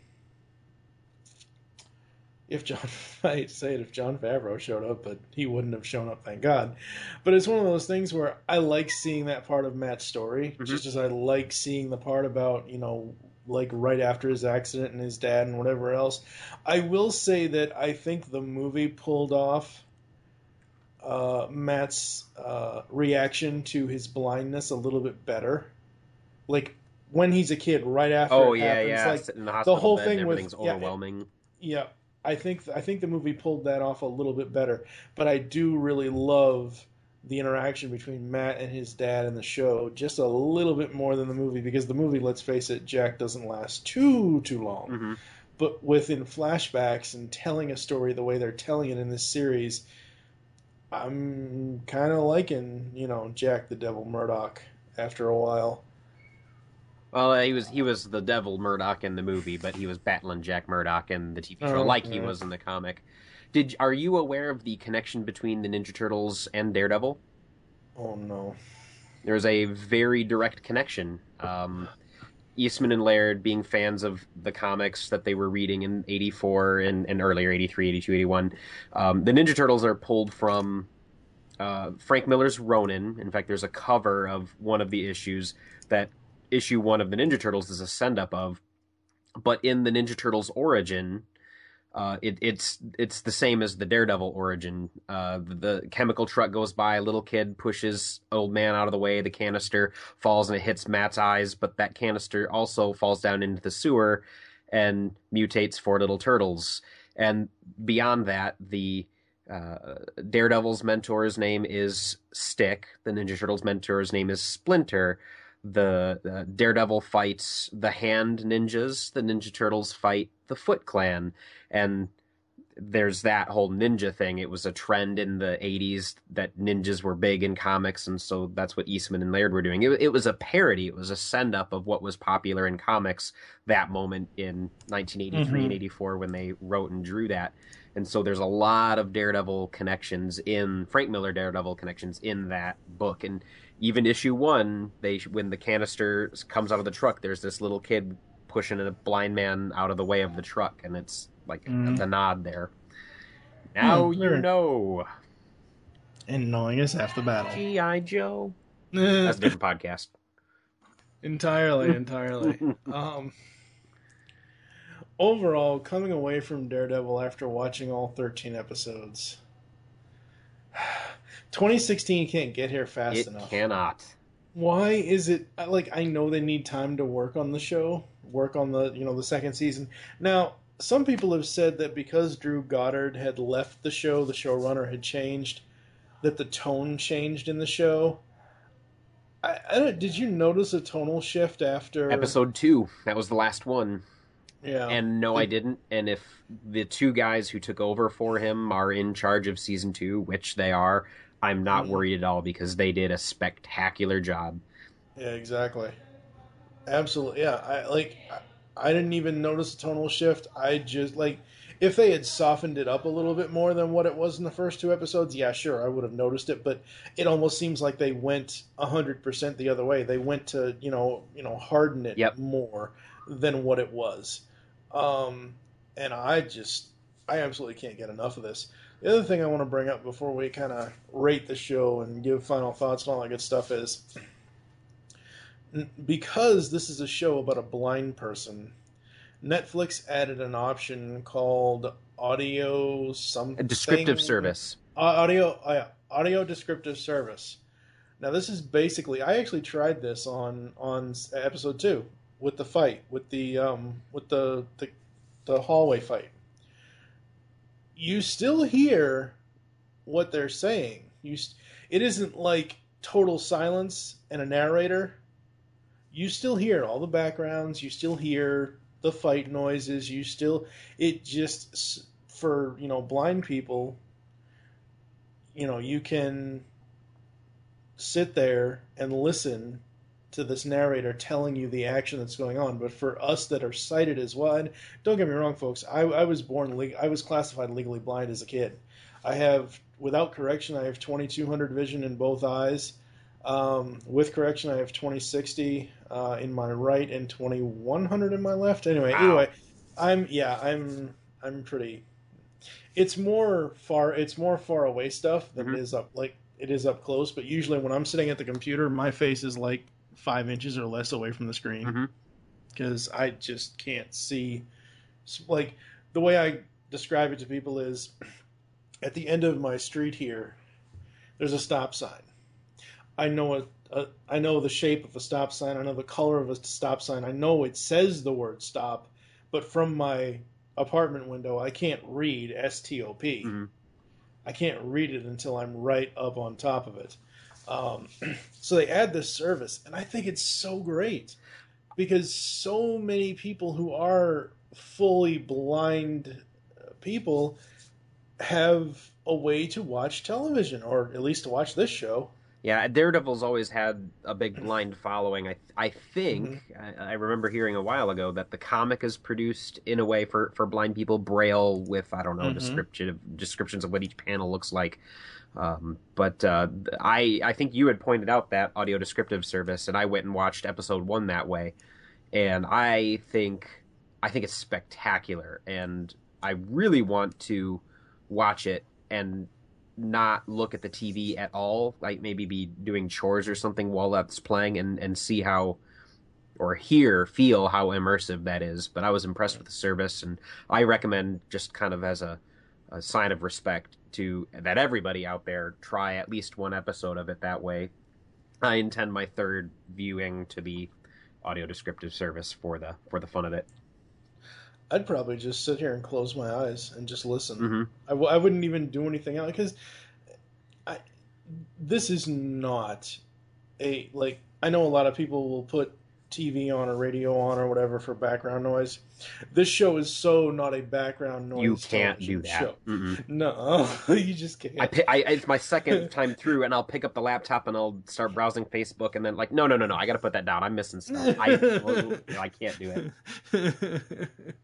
if John, I hate to say it, if Jon Favreau showed up, but he wouldn't have shown up, thank God. But it's one of those things where I like seeing that part of Matt's story, Mhm. just as I like seeing the part about, you know, like right after his accident and his dad and whatever else. I will say that I think the movie pulled off uh, Matt's uh, reaction to his blindness a little bit better. Like when he's a kid, right after Oh it yeah, happens, yeah. like Sitting in the hospital whole bed, thing and with- everything's yeah, overwhelming. yeah, I think I think the movie pulled that off a little bit better, but I do really love the interaction between Matt and his dad in the show just a little bit more than the movie because the movie, let's face it, Jack doesn't last too too long. Mhm. But within flashbacks and telling a story the way they're telling it in this series, I'm kind of liking you know Jack the Devil Murdock after a while. Well, he was he was the Devil Murdock in the movie, but he was battling Jack Murdoch in the TV show, Oh, like he was in the comic. Did are you aware of the connection between the Ninja Turtles and Daredevil? Oh no. There's a very direct connection. Um, Eastman and Laird being fans of the comics that they were reading in 84 and, and earlier, 83, 82, 81. Um, the Ninja Turtles are pulled from uh, Frank Miller's Ronin. In fact, there's a cover of one of the issues that issue one of the Ninja Turtles is a send up of. But in the Ninja Turtles origin, uh, it, it's it's the same as the Daredevil origin. Uh, the, the chemical truck goes by, a little kid pushes old man out of the way. The canister falls and it hits Matt's eyes, but that canister also falls down into the sewer and mutates four little turtles. And beyond that, the uh, Daredevil's mentor's name is Stick. The Ninja Turtles' mentor's name is Splinter. The uh, Daredevil fights the Hand Ninjas. The Ninja Turtles fight the Foot Clan, and there's that whole ninja thing. It was a trend in the 80s that ninjas were big in comics, and so that's what Eastman and Laird were doing. It, it was a parody, it was a send up of what was popular in comics that moment in 1983 and Mhm. 84 when they wrote and drew that. And so there's a lot of Daredevil connections in Frank Miller Daredevil connections in that book. And even issue one, they when the canister comes out of the truck, there's this little kid pushing a blind man out of the way of the truck, and it's like Mhm. the nod there. Now Hmm, you know. And knowing is half the battle. G.I. Joe. That's a different podcast. entirely, entirely. um, overall, coming away from Daredevil after watching all 13 episodes, 2016 can't get here fast It enough. cannot. Why is it like I know they need time to work on the show, work on the you know the second season. Now, some people have said that because Drew Goddard had left the show, the showrunner had changed, that the tone changed in the show. I, I don't, did you notice a tonal shift after Episode two. That was the last one. Yeah, And no, I didn't. And if the two guys who took over for him are in charge of season two, which they are, I'm not Mhm. worried at all because they did a spectacular job. Yeah, exactly. Absolutely. Yeah, I like I, I didn't even notice a tonal shift. I just like if they had softened it up a little bit more than what it was in the first two episodes, yeah, sure, I would have noticed it, but it almost seems like they went 100% the other way. They went to, you know, you know, harden it Yep. more than what it was. Um and I just I absolutely can't get enough of this. The other thing I want to bring up before we kind of rate the show and give final thoughts and all that good stuff is because this is a show about a blind person, Netflix added an option called audio something A descriptive service. uh, audio uh, audio descriptive service. Now this is basically I actually tried this on on episode 2 with the fight with the um with the the, the hallway fight. You still hear what they're saying. You it isn't like total silence and a narrator. You still hear all the backgrounds, you still hear the fight noises, you still it just for, you know, blind people you know, you can sit there and listen to this narrator telling you the action that's going on. But for us that are sighted as well, and don't get me wrong, folks, I, I was born, leg- I was classified legally blind as a kid. I have, without correction, I have 2200 vision in both eyes. Um, with correction, I have 2060 uh, in my right and 2100 in my left. Anyway, Wow. anyway, I'm yeah, I'm I'm pretty. It's more far. It's more far away stuff than Mhm. it is up like it is up close. But usually, when I'm sitting at the computer, my face is like five inches or less away from the screen because I just can't see. Like the way I describe it to people is, at the end of my street here, there's a stop sign. I know a, a I know the shape of a stop sign. I know the color of a stop sign. I know it says the word stop, but from my apartment window, I can't read S T O P. Mhm. I can't read it until I'm right up on top of it. Um, so they add this service, and I think it's so great because so many people who are fully blind uh, people have a way to watch television, or at least to watch this show. Yeah, Daredevil's always had a big blind following. I I think Mm-hmm. I, I remember hearing a while ago that the comic is produced in a way for, for blind people, braille with I don't know Mhm. description descriptions of what each panel looks like. Um, but uh, I I think you had pointed out that audio descriptive service, and I went and watched episode one that way, and I think I think it's spectacular, and I really want to watch it and not look at the TV at all, like maybe be doing chores or something while that's playing and, and see how or hear, feel how immersive that is. But I was impressed with the service and I recommend just kind of as a, a sign of respect to that everybody out there try at least one episode of it that way. I intend my third viewing to be audio descriptive service for the for the fun of it. I'd probably just sit here and close my eyes and just listen. Mhm. I, w- I wouldn't even do anything else because I, this is not a like. I know a lot of people will put TV on or radio on or whatever for background noise. This show is so not a background noise. You can't do that. No, you just can't. I, pi- I it's my second time through, and I'll pick up the laptop and I'll start browsing Facebook, and then like, no, no, no, no, I got to put that down. I'm missing stuff. I I can't do it.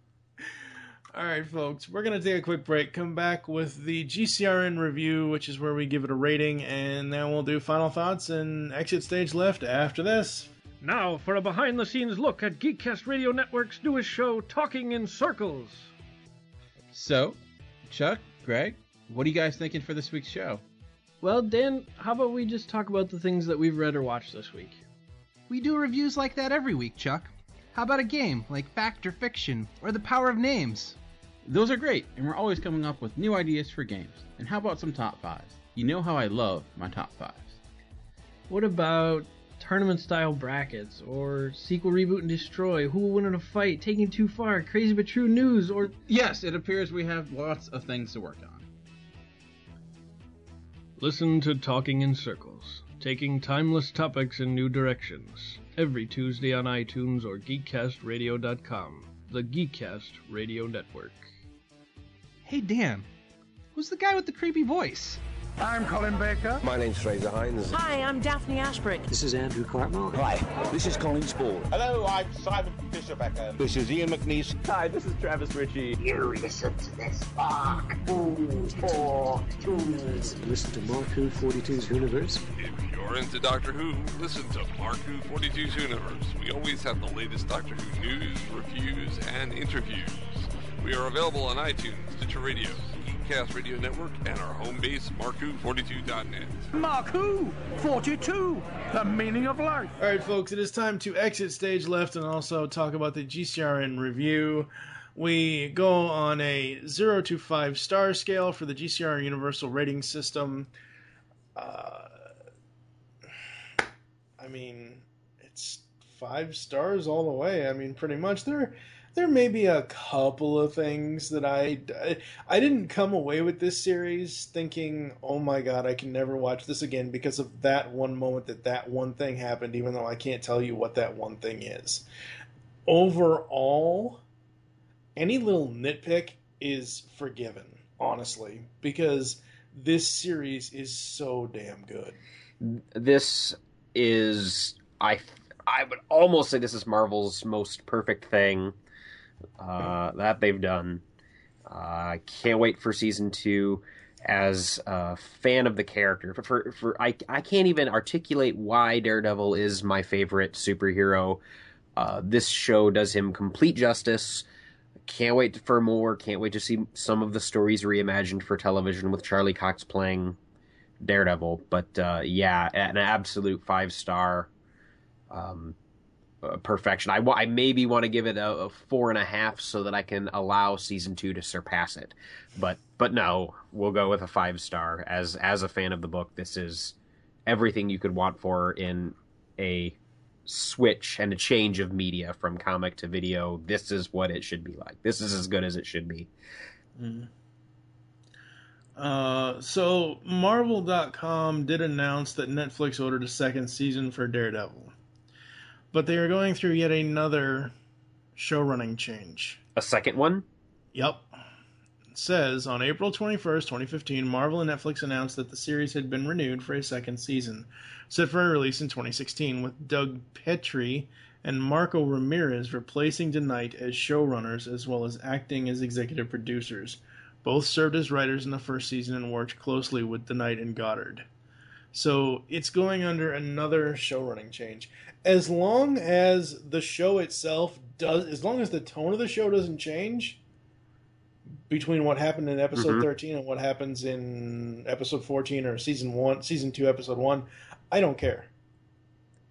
All right, folks, we're going to take a quick break. Come back with the GCRN review, which is where we give it a rating, and then we'll do final thoughts and exit stage left after this. Now for a behind the scenes look at Geekcast Radio Network's newest show, Talking in Circles. So, Chuck, Greg, what are you guys thinking for this week's show? Well, Dan, how about we just talk about the things that we've read or watched this week? We do reviews like that every week, Chuck. How about a game like Fact or Fiction or The Power of Names? Those are great, and we're always coming up with new ideas for games. And how about some top fives? You know how I love my top fives. What about tournament style brackets or sequel reboot and destroy? Who will win in a fight? Taking too far? Crazy but true news? Or Yes, it appears we have lots of things to work on. listen to Talking in Circles, taking timeless topics in new directions. Every Tuesday on iTunes or GeekCastRadio.com, the Geekcast Radio Network. Hey, Dan, who's the guy with the creepy voice? I'm Colin Baker. My name's Frazer Hines. Hi, I'm Daphne Ashbrook. This is Andrew Cartmel. Hi, this is Colin Spaull. Hello, I'm Simon Fisher-Becker. This is Ian McNeice. Hi, this is Travis Ritchie. You listen to this Mark Ooh, for tunes. Listen to Mark Who 42's Universe. If you're into Doctor Who, listen to Mark Who 42's Universe. We always have the latest Doctor Who news, reviews, and interviews. We are available on iTunes, Stitcher Radio, Geekcast Radio Network, and our home base, MarkWho42.net. Mark Who 42. The meaning of life. All right, folks, it is time to exit stage left and also talk about the GCRN review. We go on a 0 to 5 star scale for the GCR Universal Rating System. Uh, I mean, it's five stars all the way. I mean, pretty much. There, there may be a couple of things that I, I didn't come away with this series thinking, oh my god, I can never watch this again because of that one moment that that one thing happened, even though I can't tell you what that one thing is. Overall, any little nitpick is forgiven, honestly, because this series is so damn good. This is I I would almost say this is Marvel's most perfect thing uh, that they've done. Uh, I can't wait for season two. As a fan of the character, for, for for I I can't even articulate why Daredevil is my favorite superhero. Uh, this show does him complete justice. Can't wait for more. Can't wait to see some of the stories reimagined for television with Charlie Cox playing Daredevil. But uh, yeah, an absolute five star um, uh, perfection. I, I maybe want to give it a, a, four and a half so that I can allow season two to surpass it. But but no, we'll go with a five star. As as a fan of the book, this is everything you could want for in a switch and a change of media from comic to video. This is what it should be like. This is as good as it should be. Mm. Uh, so Marvel.com did announce that Netflix ordered a second season for Daredevil, but they are going through yet another show running change. A second one? Yep. says on April 21st, 2015, Marvel and Netflix announced that the series had been renewed for a second season, set for a release in 2016, with Doug Petrie and Marco Ramirez replacing DeKnight as showrunners as well as acting as executive producers. Both served as writers in the first season and worked closely with DeKnight and Goddard. So it's going under another showrunning change. As long as the show itself does, as long as the tone of the show doesn't change between what happened in episode Mhm. 13 and what happens in episode 14 or season 1, season 2, episode 1, I don't care.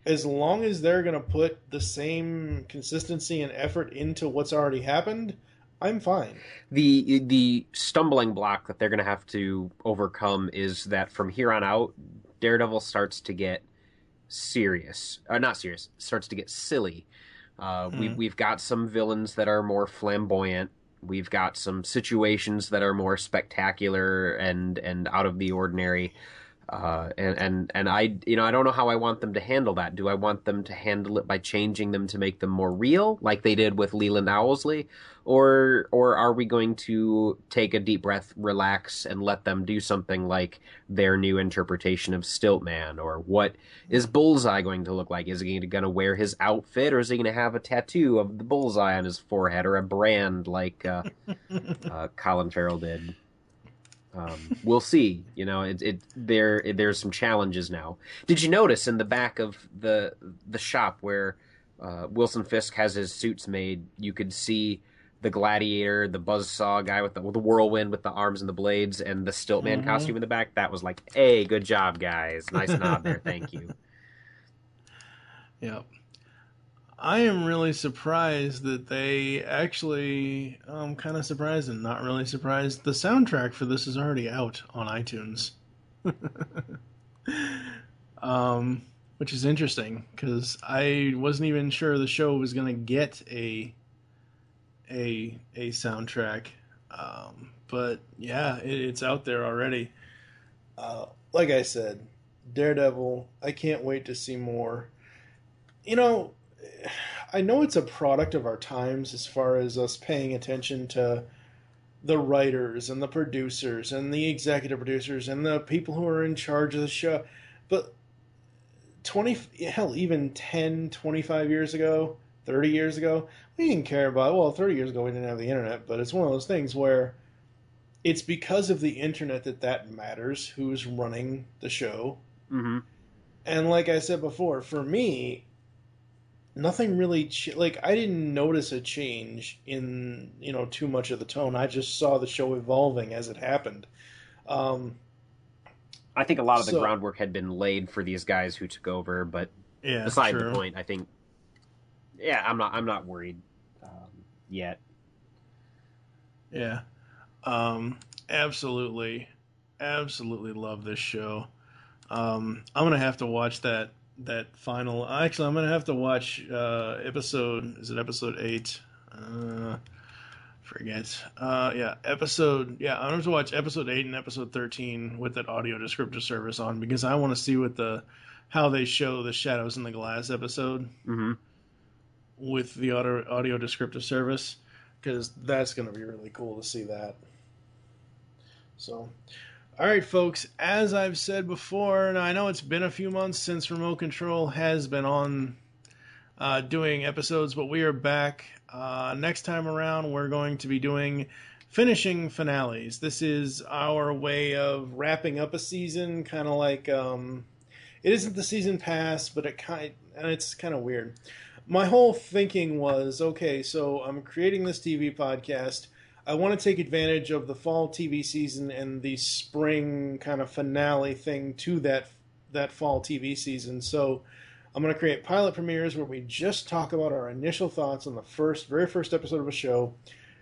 As long as they're going to put the same consistency and effort into what's already happened, I'm fine. the the stumbling block that they're going to have to overcome is that from here on out, Daredevil starts to get serious, or not serious, starts to get silly. Uh, we, Mhm. we've got some villains that are more flamboyant. We've got some situations that are more spectacular and and out of the ordinary. Uh, and and and I, you know, I don't know how I want them to handle that. Do I want them to handle it by changing them to make them more real, like they did with Leland Owlsley, or or are we going to take a deep breath, relax, and let them do something like their new interpretation of Stiltman, or what is Bullseye going to look like? Is he going to wear his outfit, or is he going to have a tattoo of the bullseye on his forehead, or a brand like uh, uh, Colin Farrell did? Um, we'll see. You know, it, it there there's some challenges now. Did you notice in the back of the the shop where uh, Wilson Fisk has his suits made? You could see the gladiator, the buzzsaw guy with the, with the whirlwind with the arms and the blades, and the Stiltman Mhm. costume in the back. That was like, hey, good job, guys. Nice nod there. Thank you. Yep. I am really surprised that they actually, I'm kind of surprised and not really surprised. The soundtrack for this is already out on iTunes. um, which is interesting because I wasn't even sure the show was going to get a a a soundtrack. Um, but yeah, it, it's out there already. Uh, like I said, Daredevil. I can't wait to see more. You know, I know it's a product of our times as far as us paying attention to the writers and the producers and the executive producers and the people who are in charge of the show. But 20, hell, even 10, 25 years ago, 30 years ago, we didn't care about, well, 30 years ago we didn't have the internet, but it's one of those things where it's because of the internet that that matters, who's running the show. Mm-hmm. And like I said before, for me, nothing really ch- like I didn't notice a change in you know too much of the tone. I just saw the show evolving as it happened. Um, I think a lot of the So- groundwork had been laid for these guys who took over, but Yeah, beside true. the point, I think. Yeah, I'm not. I'm not worried um, yet. Yeah. Um, absolutely, absolutely love this show. Um, I'm gonna have to watch that that final. Actually, I'm gonna have to watch uh, episode. Is it episode eight? Uh, forget. Uh, yeah, episode. Yeah, I'm gonna have to watch episode eight and episode thirteen with that audio descriptive service on because I want to see what the how they show the shadows in the glass episode Mm-hmm. with the audio, audio descriptive service because that's going to be really cool to see that. So, all right, folks, as I've said before, and I know it's been a few months since Remote Control has been on uh, doing episodes, but we are back. Uh, next time around, we're going to be doing finishing finales. This is our way of wrapping up a season, kind of like um, it isn't the season pass, but it kind and it's kind of weird. My whole thinking was okay, so I'm creating this TV podcast. I want to take advantage of the fall TV season and the spring kind of finale thing to that that fall TV season. So I'm going to create pilot premieres where we just talk about our initial thoughts on the first, very first episode of a show.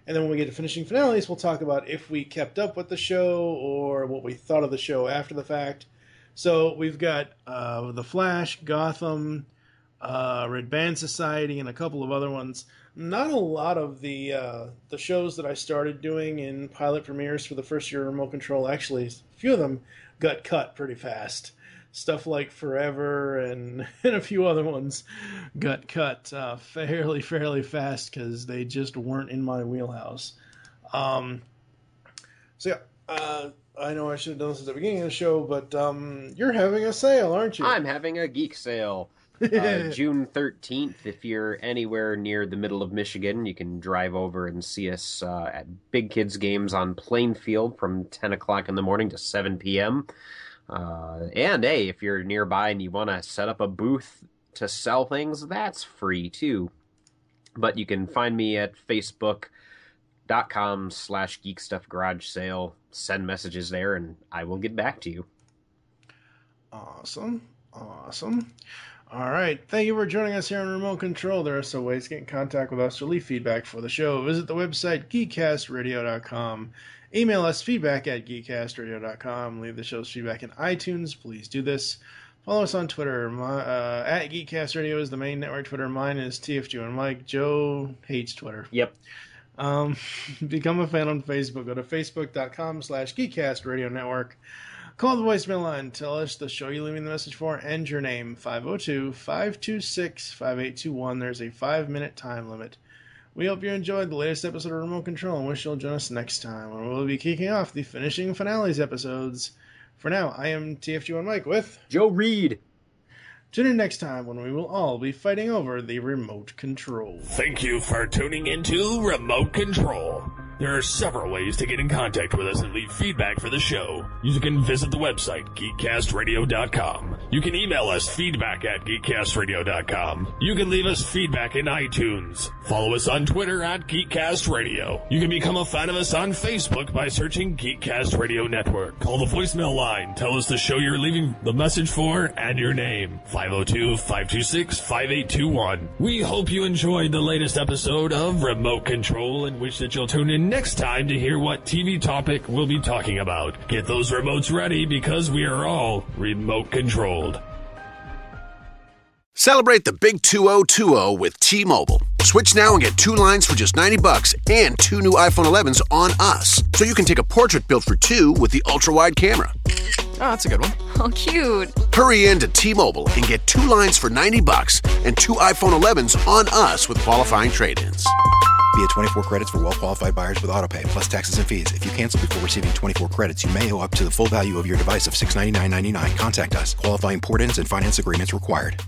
And then when we get to finishing finales, we'll talk about if we kept up with the show or what we thought of the show after the fact. So we've got uh, The Flash, Gotham, uh, Red Band Society, and a couple of other ones. Not a lot of the uh, the shows that I started doing in pilot premieres for the first year of Remote Control. Actually, a few of them got cut pretty fast. Stuff like Forever and, and a few other ones got cut uh, fairly fairly fast because they just weren't in my wheelhouse. Um, So yeah, uh, I know I should have done this at the beginning of the show, but um, you're having a sale, aren't you? I'm having a geek sale. Uh, June 13th, if you're anywhere near the middle of Michigan, you can drive over and see us uh, at Big Kids Games on Plainfield from 10 o'clock in the morning to 7 p.m. Uh, and hey, if you're nearby and you want to set up a booth to sell things, that's free too. But you can find me at facebook.com slash geek stuff garage sale. Send messages there and I will get back to you. Awesome. Awesome. All right. Thank you for joining us here on Remote Control. There are some ways to get in contact with us or leave feedback for the show. Visit the website geekcastradio.com. Email us feedback at geekcastradio.com. Leave the show's feedback in iTunes. Please do this. Follow us on Twitter. My, uh, at Geekcast Radio is the main network Twitter. Mine is TFG and Mike. Joe hates Twitter. Yep. Um, become a fan on Facebook. Go to facebook.com slash Geekcast Radio Network. Call the voicemail line. Tell us the show you're leaving the message for and your name. 502 526 5821. There's a five minute time limit. We hope you enjoyed the latest episode of Remote Control and wish you'll join us next time when we'll be kicking off the finishing finales episodes. For now, I am TFG1 Mike with Joe Reed. Tune in next time when we will all be fighting over the remote control. Thank you for tuning into Remote Control. There are several ways to get in contact with us and leave feedback for the show. You can visit the website, geekcastradio.com. You can email us feedback at geekcastradio.com. You can leave us feedback in iTunes. Follow us on Twitter at Geekcast Radio. You can become a fan of us on Facebook by searching Geekcast Radio Network. Call the voicemail line. Tell us the show you're leaving the message for and your name. 502-526-5821. We hope you enjoyed the latest episode of Remote Control and wish that you'll tune in next time to hear what TV topic we'll be talking about. Get those remotes ready because we are all remote controlled. Celebrate the big 2020 with T-Mobile. Switch now and get two lines for just 90 bucks and two new iPhone 11s on us. So you can take a portrait built for two with the ultra-wide camera. Oh, that's a good one. Oh, cute. Hurry in to T-Mobile and get two lines for 90 bucks and two iPhone 11s on us with qualifying trade-ins. Via 24 credits for well qualified buyers with autopay plus taxes and fees. If you cancel before receiving 24 credits, you may owe up to the full value of your device of $699.99. Contact us. Qualifying port ins and finance agreements required.